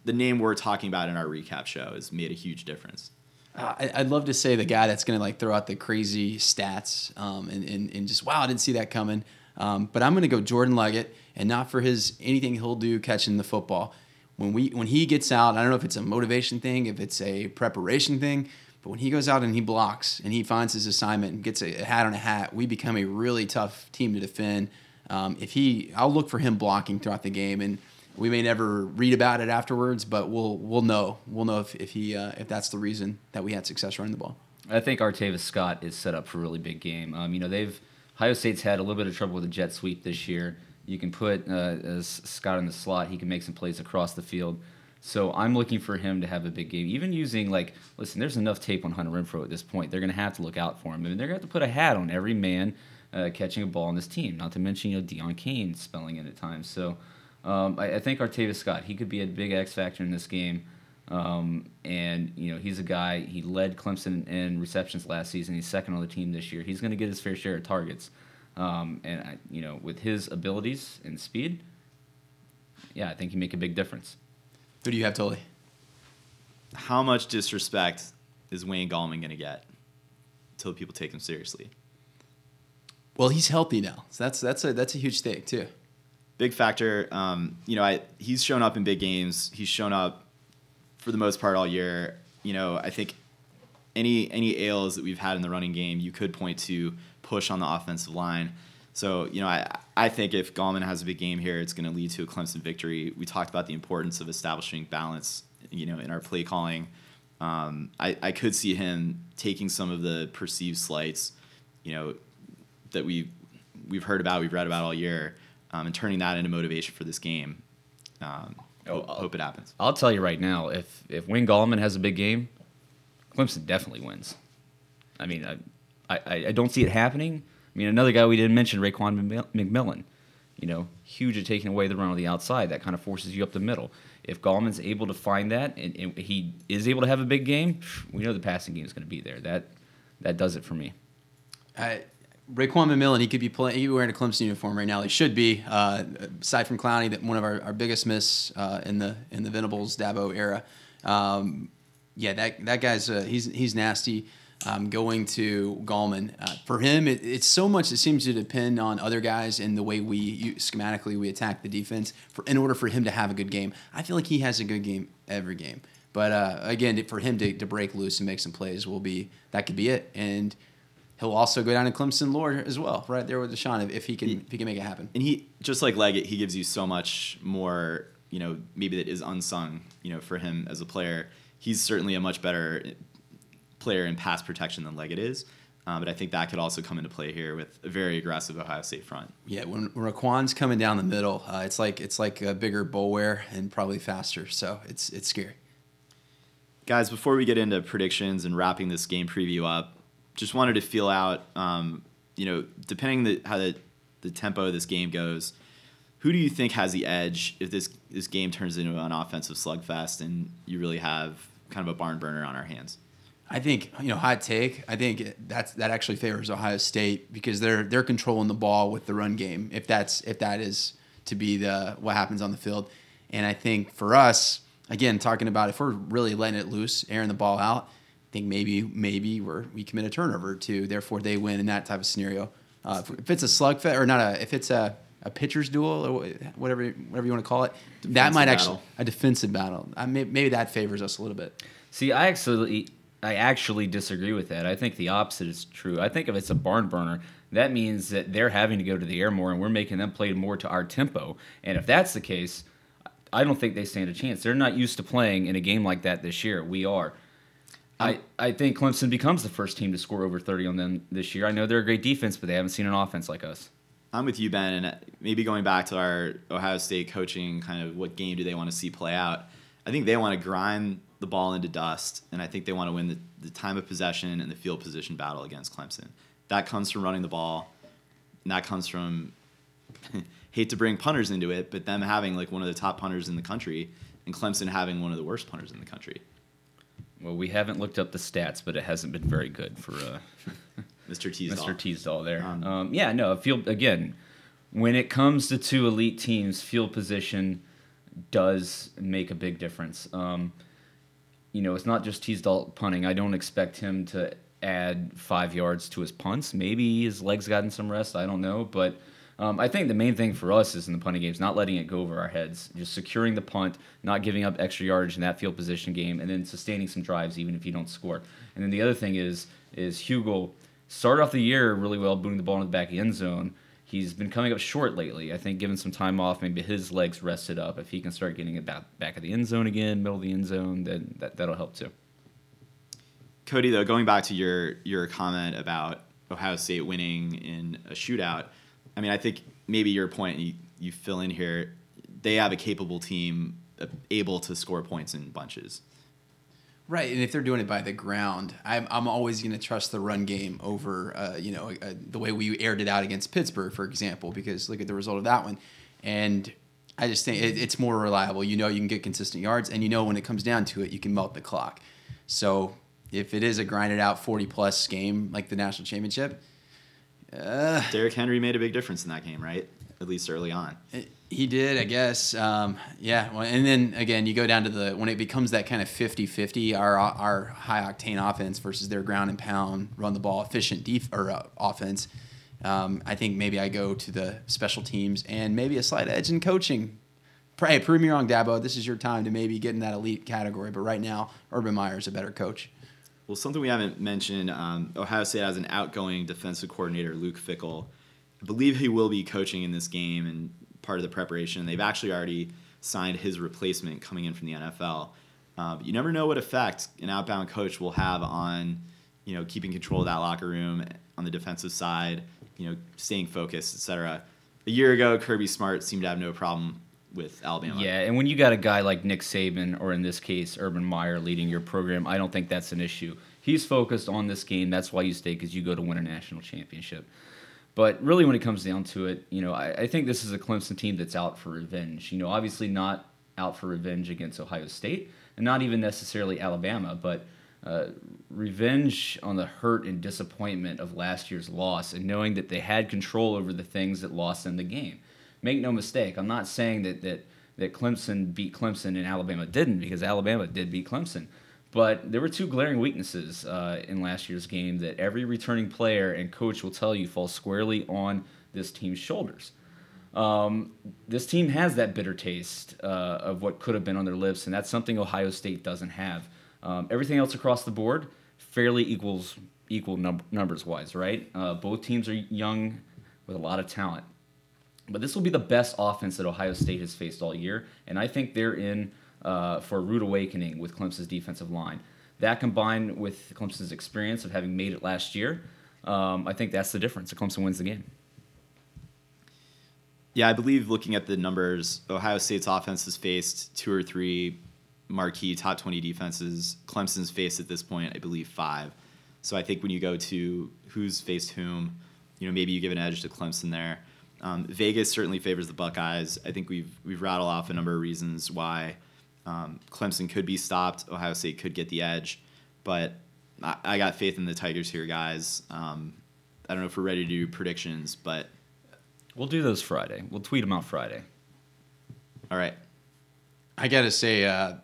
the name we're talking about in our recap show has made a huge difference. Uh, I- I'd love to say the guy that's going to like throw out the crazy stats um, and, and, and just wow, I didn't see that coming. Um, but I'm going to go Jordan Leggett, and not for his anything he'll do catching the football. When we when he gets out, I don't know if it's a motivation thing, if it's a preparation thing, but when he goes out and he blocks and he finds his assignment and gets a, a hat on a hat, we become a really tough team to defend. Um, if he, I'll look for him blocking throughout the game, and we may never read about it afterwards, but we'll we'll know we'll know if, if he uh, if that's the reason that we had success running the ball. I think Artavis Scott is set up for a really big game. Um, you know, they've Ohio State's had a little bit of trouble with the jet sweep this year. You can put uh, Scott in the slot; he can make some plays across the field. So I'm looking for him to have a big game. Even using like, listen, there's enough tape on Hunter Renfrow at this point. They're going to have to look out for him, I and mean, they're going to have to put a hat on every man uh, catching a ball on this team. Not to mention, you know, Deon Cain spelling in at times. So um, I, I think Artavis Scott, he could be a big X factor in this game. Um, and you know he's a guy. He led Clemson in receptions last season. He's second on the team this year. He's going to get his fair share of targets. Um, and I, you know with his abilities and speed, yeah, I think he make a big difference. Who do you have, Tully? How much disrespect is Wayne Gallman going to get until people take him seriously? Well, he's healthy now, so that's that's a that's a huge thing too. Big factor. Um, you know, I he's shown up in big games. He's shown up for the most part all year. You know, I think any any ails that we've had in the running game, you could point to push on the offensive line. So you know, I I think if Gallman has a big game here, it's going to lead to a Clemson victory. We talked about the importance of establishing balance, you know, in our play calling. Um, I I could see him taking some of the perceived slights, you know, that we we've heard about, we've read about all year, um, and turning that into motivation for this game. Um, Oh, hope, hope it happens. I'll tell you right now, if if Wayne Gallman has a big game, Clemson definitely wins. I mean, I, I, I don't see it happening. I mean, another guy we didn't mention, Raekwon McMillan. You know, huge at taking away the run on the outside. That kind of forces you up the middle. If Gallman's able to find that and, and he is able to have a big game, we know the passing game is going to be there. That that does it for me. I, Raekwon McMillan, he could be playing. He could be wearing a Clemson uniform right now. He should be. Uh, aside from Clowney, that one of our, our biggest miss uh, in the in the Venables Dabo era. Um, yeah, that that guy's uh, he's he's nasty. Um, going to Gallman uh, for him, it, it's so much. It seems to depend on other guys and the way we you, schematically we attack the defense for in order for him to have a good game. I feel like he has a good game every game. But uh, again, for him to, to break loose and make some plays will be that could be it. And he'll also go down to Clemson lore as well, right there with Deshaun if, if he can if he can make it happen. and he just like Leggett, he gives you so much more. You know, maybe that is unsung. You know, for him as a player, he's certainly a much better player in pass protection than Leggett is. Um, but I think that could also come into play here with a very aggressive Ohio State front. Yeah, when, when Raekwon's coming down the middle, uh, it's like it's like a bigger Boulware and probably faster. So it's it's scary. Guys, before we get into predictions and wrapping this game preview up, just wanted to feel out. Um, you know, depending the, how the the tempo of this game goes, who do you think has the edge if this this game turns into an offensive slugfest and you really have kind of a barn burner on our hands? I think you know hot take. I think that's that actually favors Ohio State because they're they're controlling the ball with the run game. If that's if that is to be the what happens on the field, and I think for us again talking about if we're really letting it loose, airing the ball out, think maybe maybe we're we commit a turnover to therefore they win in that type of scenario. Uh, if it's a slugfest or not a if it's a a pitcher's duel or whatever whatever you want to call it, that Defensive might battle. actually a defensive battle. I may, maybe that favors us a little bit. See, I actually I actually disagree with that. I think the opposite is true. I think if it's a barn burner, that means that they're having to go to the air more and we're making them play more to our tempo. And if that's the case, I don't think they stand a chance. They're not used to playing in a game like that this year. We are. I, um, I think Clemson becomes the first team to score over 30 on them this year. I know they're a great defense, but they haven't seen an offense like us. I'm with you, Ben, and maybe going back to our Ohio State coaching, kind of what game do they want to see play out? I think they want to grind the ball into dust, and I think they want to win the, the time of possession and the field position battle against Clemson. That comes from running the ball, and that comes from <laughs> hate to bring punters into it, but them having like one of the top punters in the country, and Clemson having one of the worst punters in the country, Well, we haven't looked up the stats, but it hasn't been very good for uh, <laughs> Mr. Teasdall. Mr. Teasdall there. Um, Um, yeah, no, field again. When it comes to two elite teams, field position does make a big difference. Um, you know, it's not just Teasdall punting. I don't expect him to add five yards to his punts. Maybe his legs gotten some rest. I don't know, but. Um, I think the main thing for us is in the punting games, not letting it go over our heads, just securing the punt, not giving up extra yardage in that field position game, and then sustaining some drives even if you don't score. And then the other thing is is Hugo started off the year really well, booting the ball into the back end zone. He's been coming up short lately. I think given some time off, maybe his legs rested up. If he can start getting it back back of the end zone again, middle of the end zone, then that that'll help too. Cody, though, going back to your your comment about Ohio State winning in a shootout, I mean, I think maybe your point you, you fill in here. They have a capable team uh, able to score points in bunches. Right, and if they're doing it by the ground, I'm, I'm always going to trust the run game over, uh, you know, uh, the way we aired it out against Pittsburgh, for example, because look at the result of that one. And I just think it, it's more reliable. You know, you can get consistent yards, and you know when it comes down to it, you can melt the clock. So if it is a grinded out 40 plus game like the national championship, uh, Derrick Henry made a big difference in that game, right? At least early on. He did, I guess. Um, yeah. Well, and then again, you go down to the when it becomes that kind of 50-50, our our high octane offense versus their ground and pound, run the ball efficient def- or uh, offense. Um, I think maybe I go to the special teams and maybe a slight edge in coaching. Hey, prove me wrong, Dabo. This is your time to maybe get in that elite category. But right now, Urban Meyer is a better coach. Well, something we haven't mentioned um, Ohio State has an outgoing defensive coordinator, Luke Fickell. I believe he will be coaching in this game and part of the preparation. They've actually already signed his replacement coming in from the NFL. Uh, you never know what effect an outbound coach will have on, you know, keeping control of that locker room on the defensive side, you know, staying focused, etc. A year ago, Kirby Smart seemed to have no problem with Alabama. Yeah, and when you got a guy like Nick Saban, or in this case, Urban Meyer leading your program, I don't think that's an issue. He's focused on this game. That's why you stay, because you go to win a national championship. But really, when it comes down to it, you know, I, I, think this is a Clemson team that's out for revenge. You know, obviously not out for revenge against Ohio State, and not even necessarily Alabama, but uh, revenge on the hurt and disappointment of last year's loss, and knowing that they had control over the things that lost them the game make no mistake, I'm not saying that that that Clemson beat Clemson and Alabama didn't because Alabama did beat Clemson. But there were two glaring weaknesses uh, in last year's game that every returning player and coach will tell you fall squarely on this team's shoulders. Um, this team has that bitter taste uh, of what could have been on their lips, and that's something Ohio State doesn't have. Um, everything else across the board fairly equals equal num- numbers wise, right? Uh, both teams are young with a lot of talent. But this will be the best offense that Ohio State has faced all year, and I think they're in uh, for a rude awakening with Clemson's defensive line. That combined with Clemson's experience of having made it last year, um, I think that's the difference. Clemson wins the game. Yeah, I believe looking at the numbers, Ohio State's offense has faced two or three marquee top 20 defenses. Clemson's faced at this point, I believe, five. So I think when you go to who's faced whom, you know, maybe you give an edge to Clemson there. Um, Vegas certainly favors the Buckeyes. I think we've we've rattled off a number of reasons why um, Clemson could be stopped. Ohio State could get the edge, but I, I got faith in the Tigers here, guys. Um, I don't know if we're ready to do predictions, but we'll do those Friday. We'll tweet them out Friday. All right. I gotta say, uh,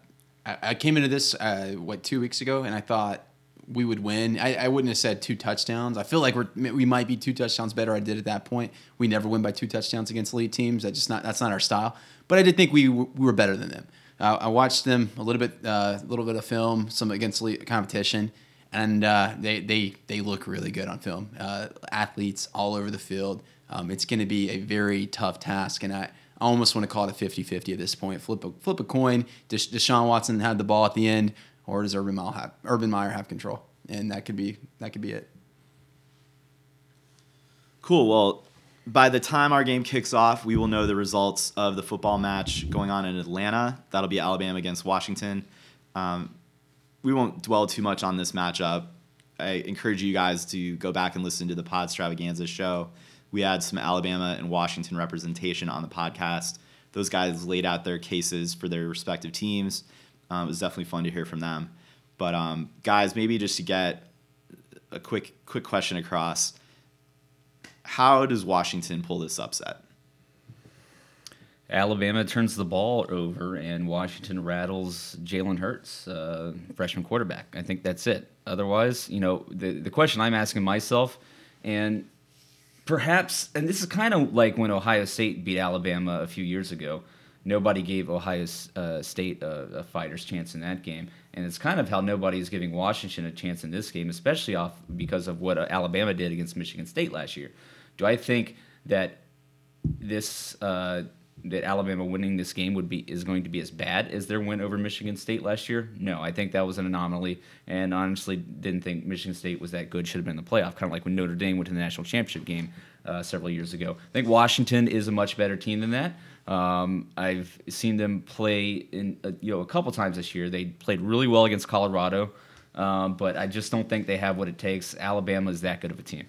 I, I, came into this uh, what two weeks ago, and I thought we would win. I, I, wouldn't have said two touchdowns. I feel like we're we might be two touchdowns better. I did at that point. We never win by two touchdowns against elite teams. That just not that's not our style. But I did think we we were better than them. Uh, I watched them a little bit, a uh, little bit of film, some against elite competition, and uh, they they they look really good on film. Uh, athletes all over the field. Um, it's going to be a very tough task, and I. I almost want to call it a 50-50 at this point. Flip a flip a coin. Deshaun Watson had the ball at the end or does Urban Meyer have Urban Meyer have control? And that could be that could be it. Cool. Well, by the time our game kicks off, we will know the results of the football match going on in Atlanta. That'll be Alabama against Washington. Um, we won't dwell too much on this matchup. I encourage you guys to go back and listen to the Pod Stravaganza show. We had some Alabama and Washington representation on the podcast. Those guys laid out their cases for their respective teams. Um, it was definitely fun to hear from them. But um, guys, maybe just to get a quick quick question across, how does Washington pull this upset? Alabama turns the ball over and Washington rattles Jalen Hurts, uh, freshman quarterback. I think that's it. Otherwise, you know, the, the question I'm asking myself, and perhaps, and this is kind of like when Ohio State beat Alabama a few years ago nobody gave Ohio uh, State a, a, fighter's chance in that game, and it's kind of how nobody is giving Washington a chance in this game, especially off because of what uh, Alabama did against Michigan State last year. Do I think that this uh, that Alabama winning this game would be is going to be as bad as their win over Michigan State last year? No, I think that was an anomaly, and honestly didn't think Michigan State was that good. Should have been in the playoff, kind of like when Notre Dame went to the national championship game uh, several years ago. I think Washington is a much better team than that. Um, I've seen them play in uh, you know a couple times this year. They played really well against Colorado, um, but I just don't think they have what it takes. Alabama is that good of a team.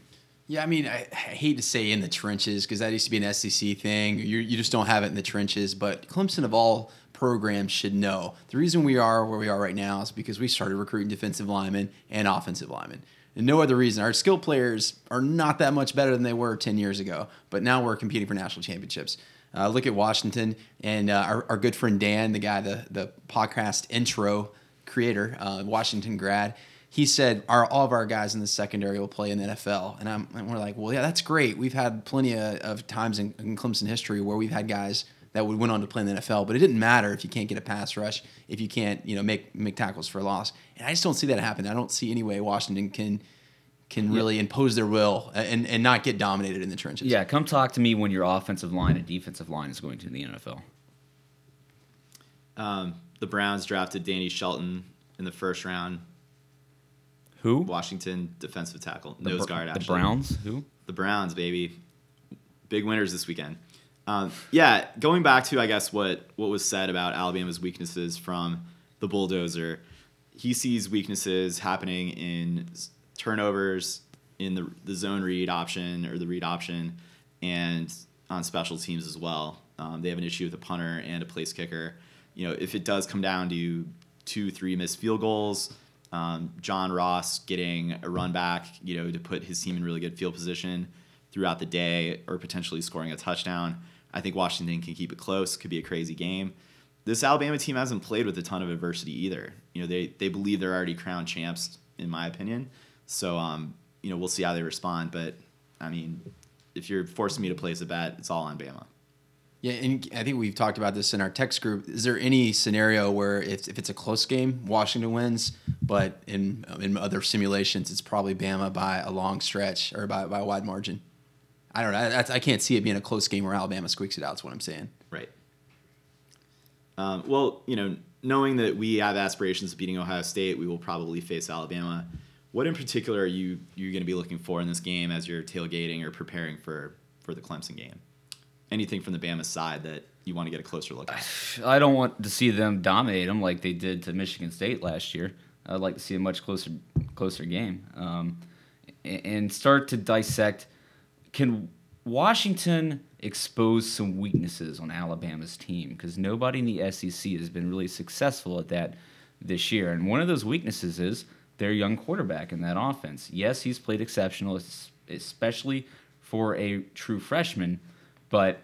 Yeah, I mean, I, I hate to say in the trenches because that used to be an SEC thing. You you just don't have it in the trenches. But Clemson of all programs should know the reason we are where we are right now is because we started recruiting defensive linemen and offensive linemen. And no other reason. Our skill players are not that much better than they were 10 years ago, but now we're competing for national championships. Uh, look at Washington and uh, our, our good friend Dan, the guy, the the podcast intro creator, uh, Washington grad. he said all of our guys in the secondary will play in the NFL, and and we're like, well, yeah, that's great. We've had plenty of, of times in, in Clemson history where we've had guys that would went on to play in the NFL, but it didn't matter if you can't get a pass rush, if you can't, you know, make make tackles for loss. And I just don't see that happen. I don't see any way Washington can can really impose their will and, and not get dominated in the trenches. Yeah, come talk to me when your offensive line and defensive line is going to the NFL. Um, the Browns drafted Danny Shelton in the first round. Who? Washington defensive tackle, The nose Br- guard. The Browns. Who? The Browns, baby. Big winners this weekend. Um, yeah, going back to I guess what what was said about Alabama's weaknesses from the bulldozer. He sees weaknesses happening in turnovers in the the zone read option or the read option, and on special teams as well. Um, they have an issue with a punter and a place kicker. You know, if it does come down to two, three missed field goals, um, John Ross getting a run back, you know, to put his team in really good field position throughout the day, or potentially scoring a touchdown. I think Washington can keep it close. Could be a crazy game. This Alabama team hasn't played with a ton of adversity either. You know, they they believe they're already crowned champs, in my opinion. So, um, you know, we'll see how they respond. But I mean, if you're forcing me to place a bet, it's all on Bama. Yeah, and I think we've talked about this in our text group. Is there any scenario where if, if it's a close game, Washington wins, but in in other simulations, it's probably Bama by a long stretch or by, by a wide margin? I don't know. I, that's- I can't see it being a close game where Alabama squeaks it out. Is what I'm saying. Right. Um, well, you know, knowing that we have aspirations of beating Ohio State, we will probably face Alabama. What in particular are you you going to be looking for in this game as you're tailgating or preparing for for the Clemson game? Anything from the Bama side that you want to get a closer look at? <sighs> I don't want to see them dominate them like they did to Michigan State last year. I'd like to see a much closer closer game um, a- and start to dissect. Can Washington expose some weaknesses on Alabama's team? Because nobody in the SEC has been really successful at that this year. And one of those weaknesses is their young quarterback in that offense. Yes, he's played exceptional, especially for a true freshman, but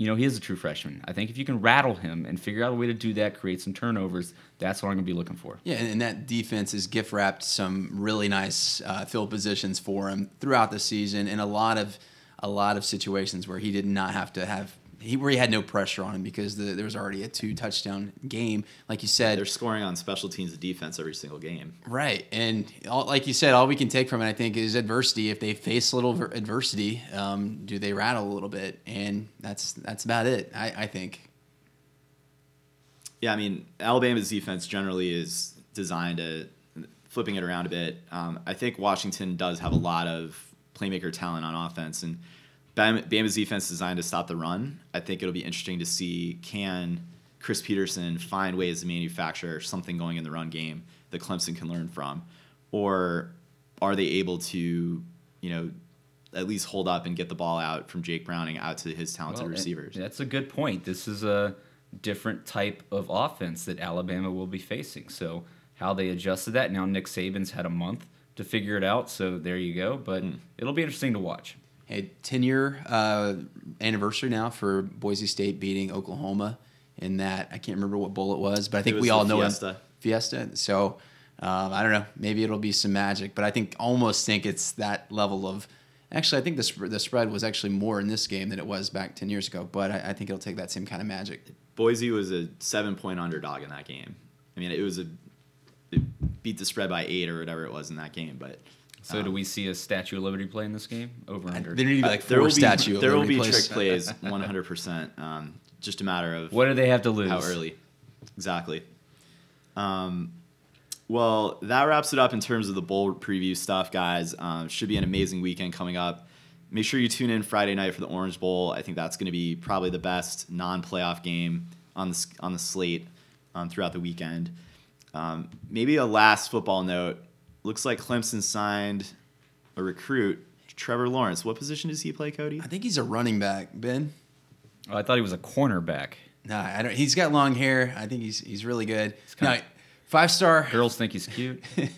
you know, he is a true freshman. I think if you can rattle him and figure out a way to do that, create some turnovers, that's what I'm going to be looking for. Yeah, and, that defense has gift wrapped some really nice uh, field positions for him throughout the season, and a lot of a lot of situations where he did not have to have he where he had no pressure on him because the, there was already a two touchdown game, like you said. They're scoring on special teams of defense every single game. Right, and all, like you said, all we can take from it, I think, is adversity. If they face a little ver- adversity, um, do they rattle a little bit? And that's that's about it. I, I think. Yeah, I mean, Alabama's defense generally is designed to flipping it around a bit. Um, I think Washington does have a lot of playmaker talent on offense, and Bama's defense is designed to stop the run. I think it'll be interesting to see can Chris Petersen find ways to manufacture something going in the run game that Clemson can learn from, or are they able to, you know, at least hold up and get the ball out from Jake Browning out to his talented Well, receivers? That's a good point. This is a different type of offense that Alabama will be facing. So how they adjusted that now Nick Saban's had a month to figure it out. So there you go. But Hmm. it'll be interesting to watch. Hey, 10 year uh, anniversary now for Boise State beating Oklahoma in that. I can't remember what bowl it was, but I think we all know Fiesta. it. Fiesta. So um, I don't know. Maybe it'll be some magic, but I think almost think it's that level of. Actually, I think the, sp- the spread was actually more in this game than it was back 10 years ago, but I, I think it'll take that same kind of magic. Boise was a seven point underdog in that game. I mean, it was a it beat the spread by eight or whatever it was in that game. But So do we see a Statue of Liberty play in this game? Over and under. There need to be like there four will statue. be of there will be plays. trick plays, <laughs> one hundred percent. Um, just a matter of What do they have to lose? how early, exactly. Um, well, that wraps it up in terms of the bowl preview stuff, guys. Um, should be an amazing weekend coming up. Make sure you tune in Friday night for the Orange Bowl. I think that's going to be probably the best non-playoff game on the on the slate um, throughout the weekend. Um, maybe a last football note. Looks like Clemson signed a recruit, Trevor Lawrence. What position does he play, Cody? I think he's a running back, Ben. Oh, I thought he was a cornerback. Nah, I don't. He's got long hair. I think he's he's really good. kinda- No, five star Girls think he's cute. <laughs>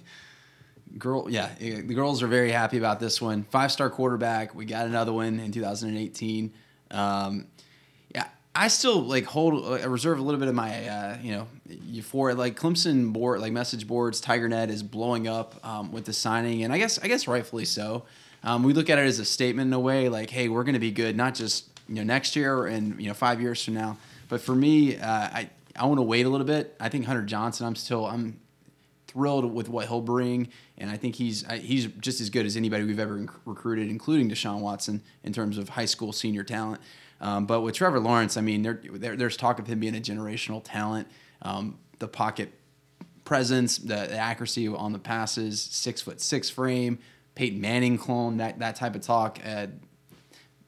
girl. Yeah, yeah, the girls are very happy about this one. Five star quarterback. We got another one in 2018. Um, yeah, I still like hold I reserve a little bit of my uh, you know euphoria. Like Clemson board, like message boards, TigerNet is blowing up um, with the signing, and I guess I guess rightfully so. Um, we look at it as a statement in a way, like, hey, we're going to be good, not just you know next year and you know five years from now. But for me, uh, I I want to wait a little bit. I think Hunter Johnson, I'm still I'm thrilled with what he'll bring, and I think he's he's just as good as anybody we've ever recruited, including Deshaun Watson in terms of high school senior talent. Um, but with Trevor Lawrence, I mean, there, there, there's talk of him being a generational talent. Um, the pocket presence, the, the, accuracy on the passes, six foot six frame, Peyton Manning clone, that that type of talk. Uh,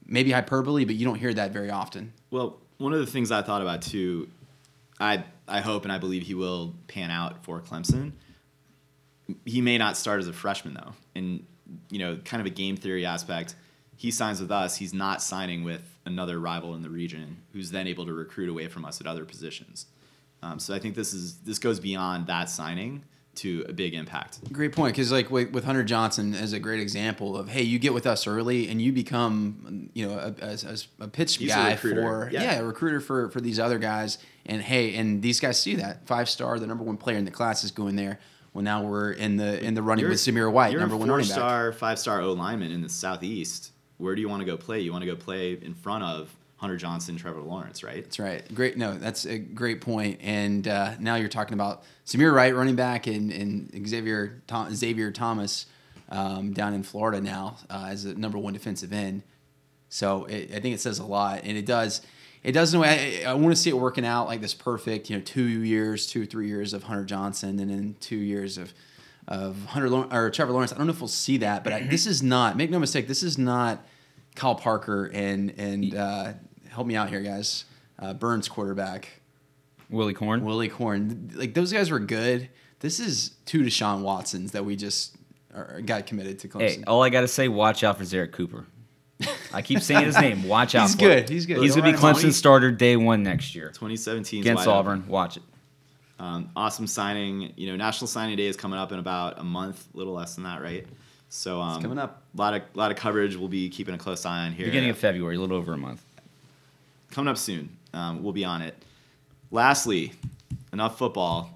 maybe hyperbole, but you don't hear that very often. Well, one of the things I thought about too, I I hope and I believe he will pan out for Clemson. He may not start as a freshman though, and you know, kind of a game theory aspect. He signs with us. He's not signing with another rival in the region, who's then able to recruit away from us at other positions. Um, so I think this is this goes beyond that signing to a big impact. Great point, because like with, Hunter Johnson as a great example of hey, you get with us early and you become you know a, a, a pitch He's guy a for yeah. yeah. a recruiter for for these other guys. And hey, and these guys see that five star, the number one player in the class is going there. Well, now we're in the in the running you're, with Zamir White, number one running back. Four-star, five-star O lineman in the southeast. Where do you want to go play? You want to go play in front of Hunter Johnson, Trevor Lawrence, right? That's right. Great. No, that's a great point. And uh, now you're talking about Samir Wright, running back, and, and Xavier Tom, Xavier Thomas um, down in Florida now uh, as a number one defensive end. So it, I think it says a lot, and it does. It does. In a way, I, I want to see it working out like this perfect, you know, two years, two three years of Hunter Johnson, and then two years of of Hunter or Trevor Lawrence. I don't know if we'll see that, but I, this is not. Make no mistake, this is not Kyle Parker and and uh, help me out here, guys. Uh, Burns quarterback. Willy Korn. Willy Korn. Like those guys were good. This is two Deshaun Watsons that we just are, got committed to Clemson. Hey, all I got to say, watch out for Zerrick Cooper. I keep saying his name. Watch <laughs> out. He's for good. It. He's good. He's gonna be Clemson starter day one next year 2017 against Auburn. Watch it. Um, awesome signing. You know, National Signing Day is coming up in about a month, a little less than that, right? So um, it's coming up. A lot of lot of coverage. We'll be keeping a close eye on here. Beginning of February, a little over a month. Coming up soon. Um, we'll be on it. Lastly, enough football.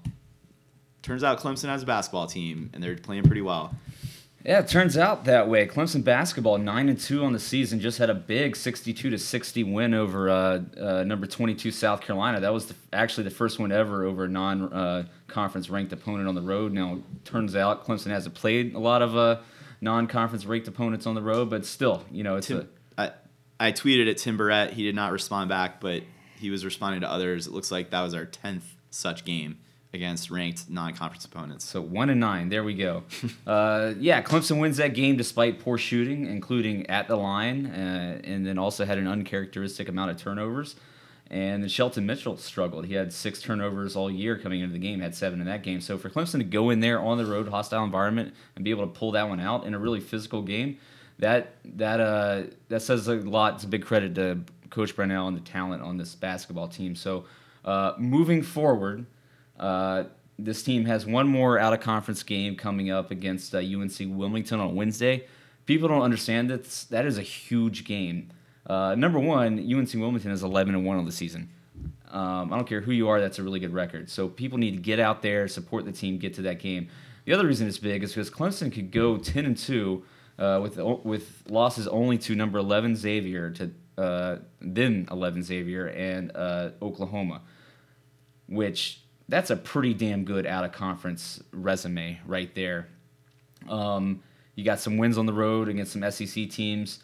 Turns out Clemson has a basketball team, and they're playing pretty well. Yeah, it turns out that way. Clemson basketball nine and two on the season just had a big sixty-two to sixty win over uh, uh, number twenty-two South Carolina. That was the, actually the first one ever over a non-conference uh, ranked opponent on the road. Now, turns out Clemson hasn't played a lot of uh, non-conference ranked opponents on the road, but still, you know, it's Tim, a, I, I tweeted at Tim Bourret. He did not respond back, but he was responding to others. It looks like that was our tenth such game against ranked non-conference opponents. So one and nine. There we go. <laughs> uh, yeah, Clemson wins that game despite poor shooting, including at the line, uh, and then also had an uncharacteristic amount of turnovers. And then Shelton Mitchell struggled. He had six turnovers all year coming into the game, had seven in that game. So for Clemson to go in there on the road, hostile environment, and be able to pull that one out in a really physical game, that that uh, that says a lot. It's a big credit to Coach Brownell and the talent on this basketball team. So uh, moving forward. Uh, this team has one more out of conference game coming up against uh, UNC Wilmington on Wednesday. People don't understand that that is a huge game. Uh, number one, UNC Wilmington is 11 and one on the season. Um, I don't care who you are, that's a really good record. So people need to get out there, support the team, get to that game. The other reason it's big is because Clemson could go 10 and two uh, with with losses only to number 11 Xavier to uh, then 11 Xavier and uh, Oklahoma, which that's a pretty damn good out of conference resume right there. Um, you got some wins on the road against some SEC teams.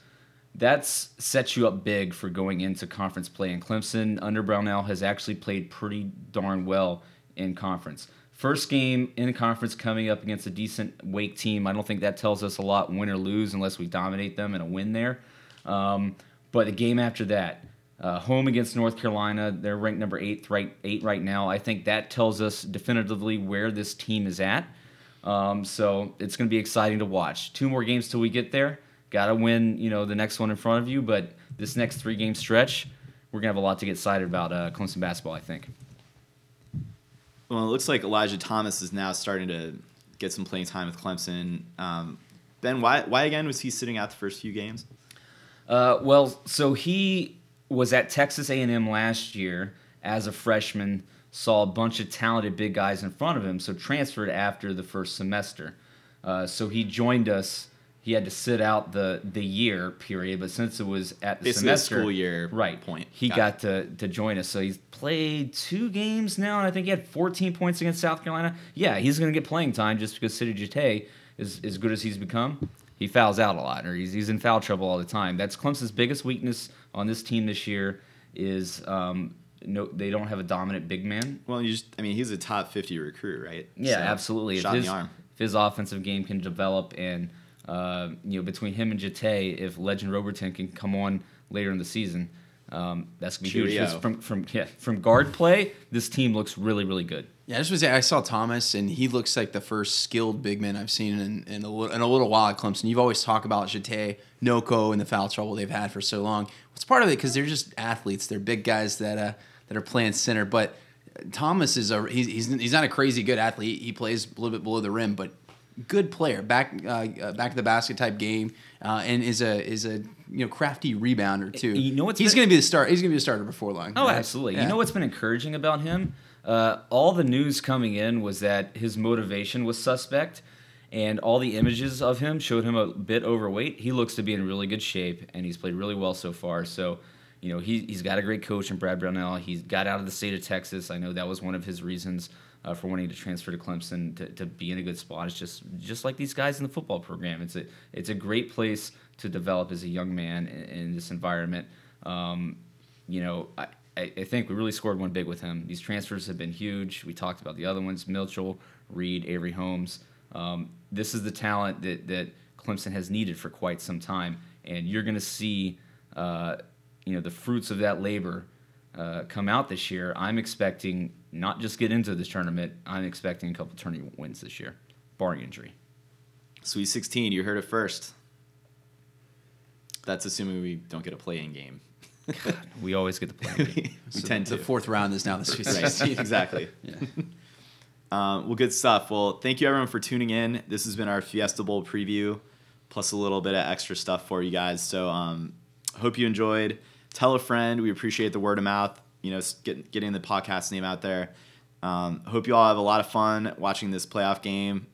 That's sets you up big for going into conference play. And Clemson under Brownell has actually played pretty darn well in conference. First game in conference coming up against a decent Wake team. I don't think that tells us a lot, win or lose, unless we dominate them in a win there. Um, but the game after that, uh, home against North Carolina, they're ranked number eight right eight right now. I think that tells us definitively where this team is at. Um, so it's going to be exciting to watch. Two more games till we get there. Got to win, you know, the next one in front of you. But this next three game stretch, we're gonna have a lot to get excited about uh, Clemson basketball. I think. Well, it looks like Elijah Thomas is now starting to get some playing time with Clemson. Um, ben, why why again was he sitting out the first few games? Uh, well, so he was at Texas A&M last year as a freshman, saw a bunch of talented big guys in front of him, so transferred after the first semester. Uh, so he joined us. He had to sit out the the year period, but since it was at the Basically semester school year right point. he Got got to to join us. So he's played two games now, and I think he had 14 points against South Carolina. Yeah, he's going to get playing time just because Sidy Djitte is as good as he's become. He fouls out a lot, or he's, he's in foul trouble all the time. That's Clemson's biggest weakness on this team this year is um, no, they don't have a dominant big man. Well, you just, I mean, he's a top 50 recruit, right? Yeah, So, absolutely. If Shot in his, the arm. if his offensive game can develop, and uh, you know between him and Djitte, if Legend Robertin can come on later in the season, um, that's gonna be huge. Cheerio. 'Cause From from yeah, from guard play, this team looks really really good. Yeah, I just was I saw Thomas, and he looks like the first skilled big man I've seen in, in, a, li- in a little while at Clemson. You've always talked about Djitte, Nnoko, and the foul trouble they've had for so long. It's part of it because they're just athletes. They're big guys that uh, that are playing center. But Thomas is a he's, he's he's not a crazy good athlete. He plays a little bit below the rim, but good player, back uh, uh, back to the basket type game, uh, and is a is a you know crafty rebounder too. You know what's he's going to be the start. He's going to be a starter before long. Oh, right? absolutely. Yeah. You know what's been encouraging about him? Uh, all the news coming in was that his motivation was suspect, and all the images of him showed him a bit overweight. He looks to be in really good shape, and he's played really well so far. So, you know, he, he's got a great coach in Brad Brownell. He's got out of the state of Texas. I know that was one of his reasons uh, for wanting to transfer to Clemson to, to be in a good spot. It's just just like these guys in the football program. It's a it's a great place to develop as a young man in, in this environment. Um, you know, I, I think we really scored one big with him. These transfers have been huge. We talked about the other ones: Mitchell, Reed, Avry Holmes. Um, this is the talent that that Clemson has needed for quite some time, and you're going to see, uh, you know, the fruits of that labor uh, come out this year. I'm expecting not just get into this tournament. I'm expecting a couple tournament wins this year, barring injury. Sweet 16, you heard it first. That's assuming we don't get a play-in game. We always get the play. <laughs> we So tend the to. fourth round is now the <laughs> Sweet Right, 16. exactly. Yeah. Um, <laughs> well, good stuff. Well, thank you everyone for tuning in. This has been our Fiesta Bowl preview, plus a little bit of extra stuff for you guys. So, um, hope you enjoyed. Tell a friend. We appreciate the word of mouth. You know, get, getting the podcast name out there. Um, hope you all have a lot of fun watching this playoff game.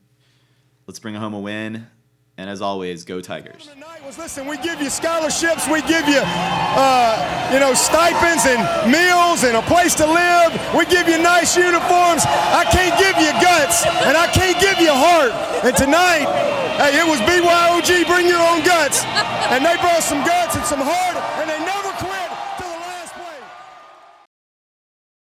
Let's bring home a win. And as always, go Tigers. Was listen, we give you scholarships, we give you, uh, you know, stipends and meals and a place to live. We give you nice uniforms. I can't give you guts and I can't give you heart. And tonight, hey, it was BYOG, bring your own guts. And they brought some guts and some heart,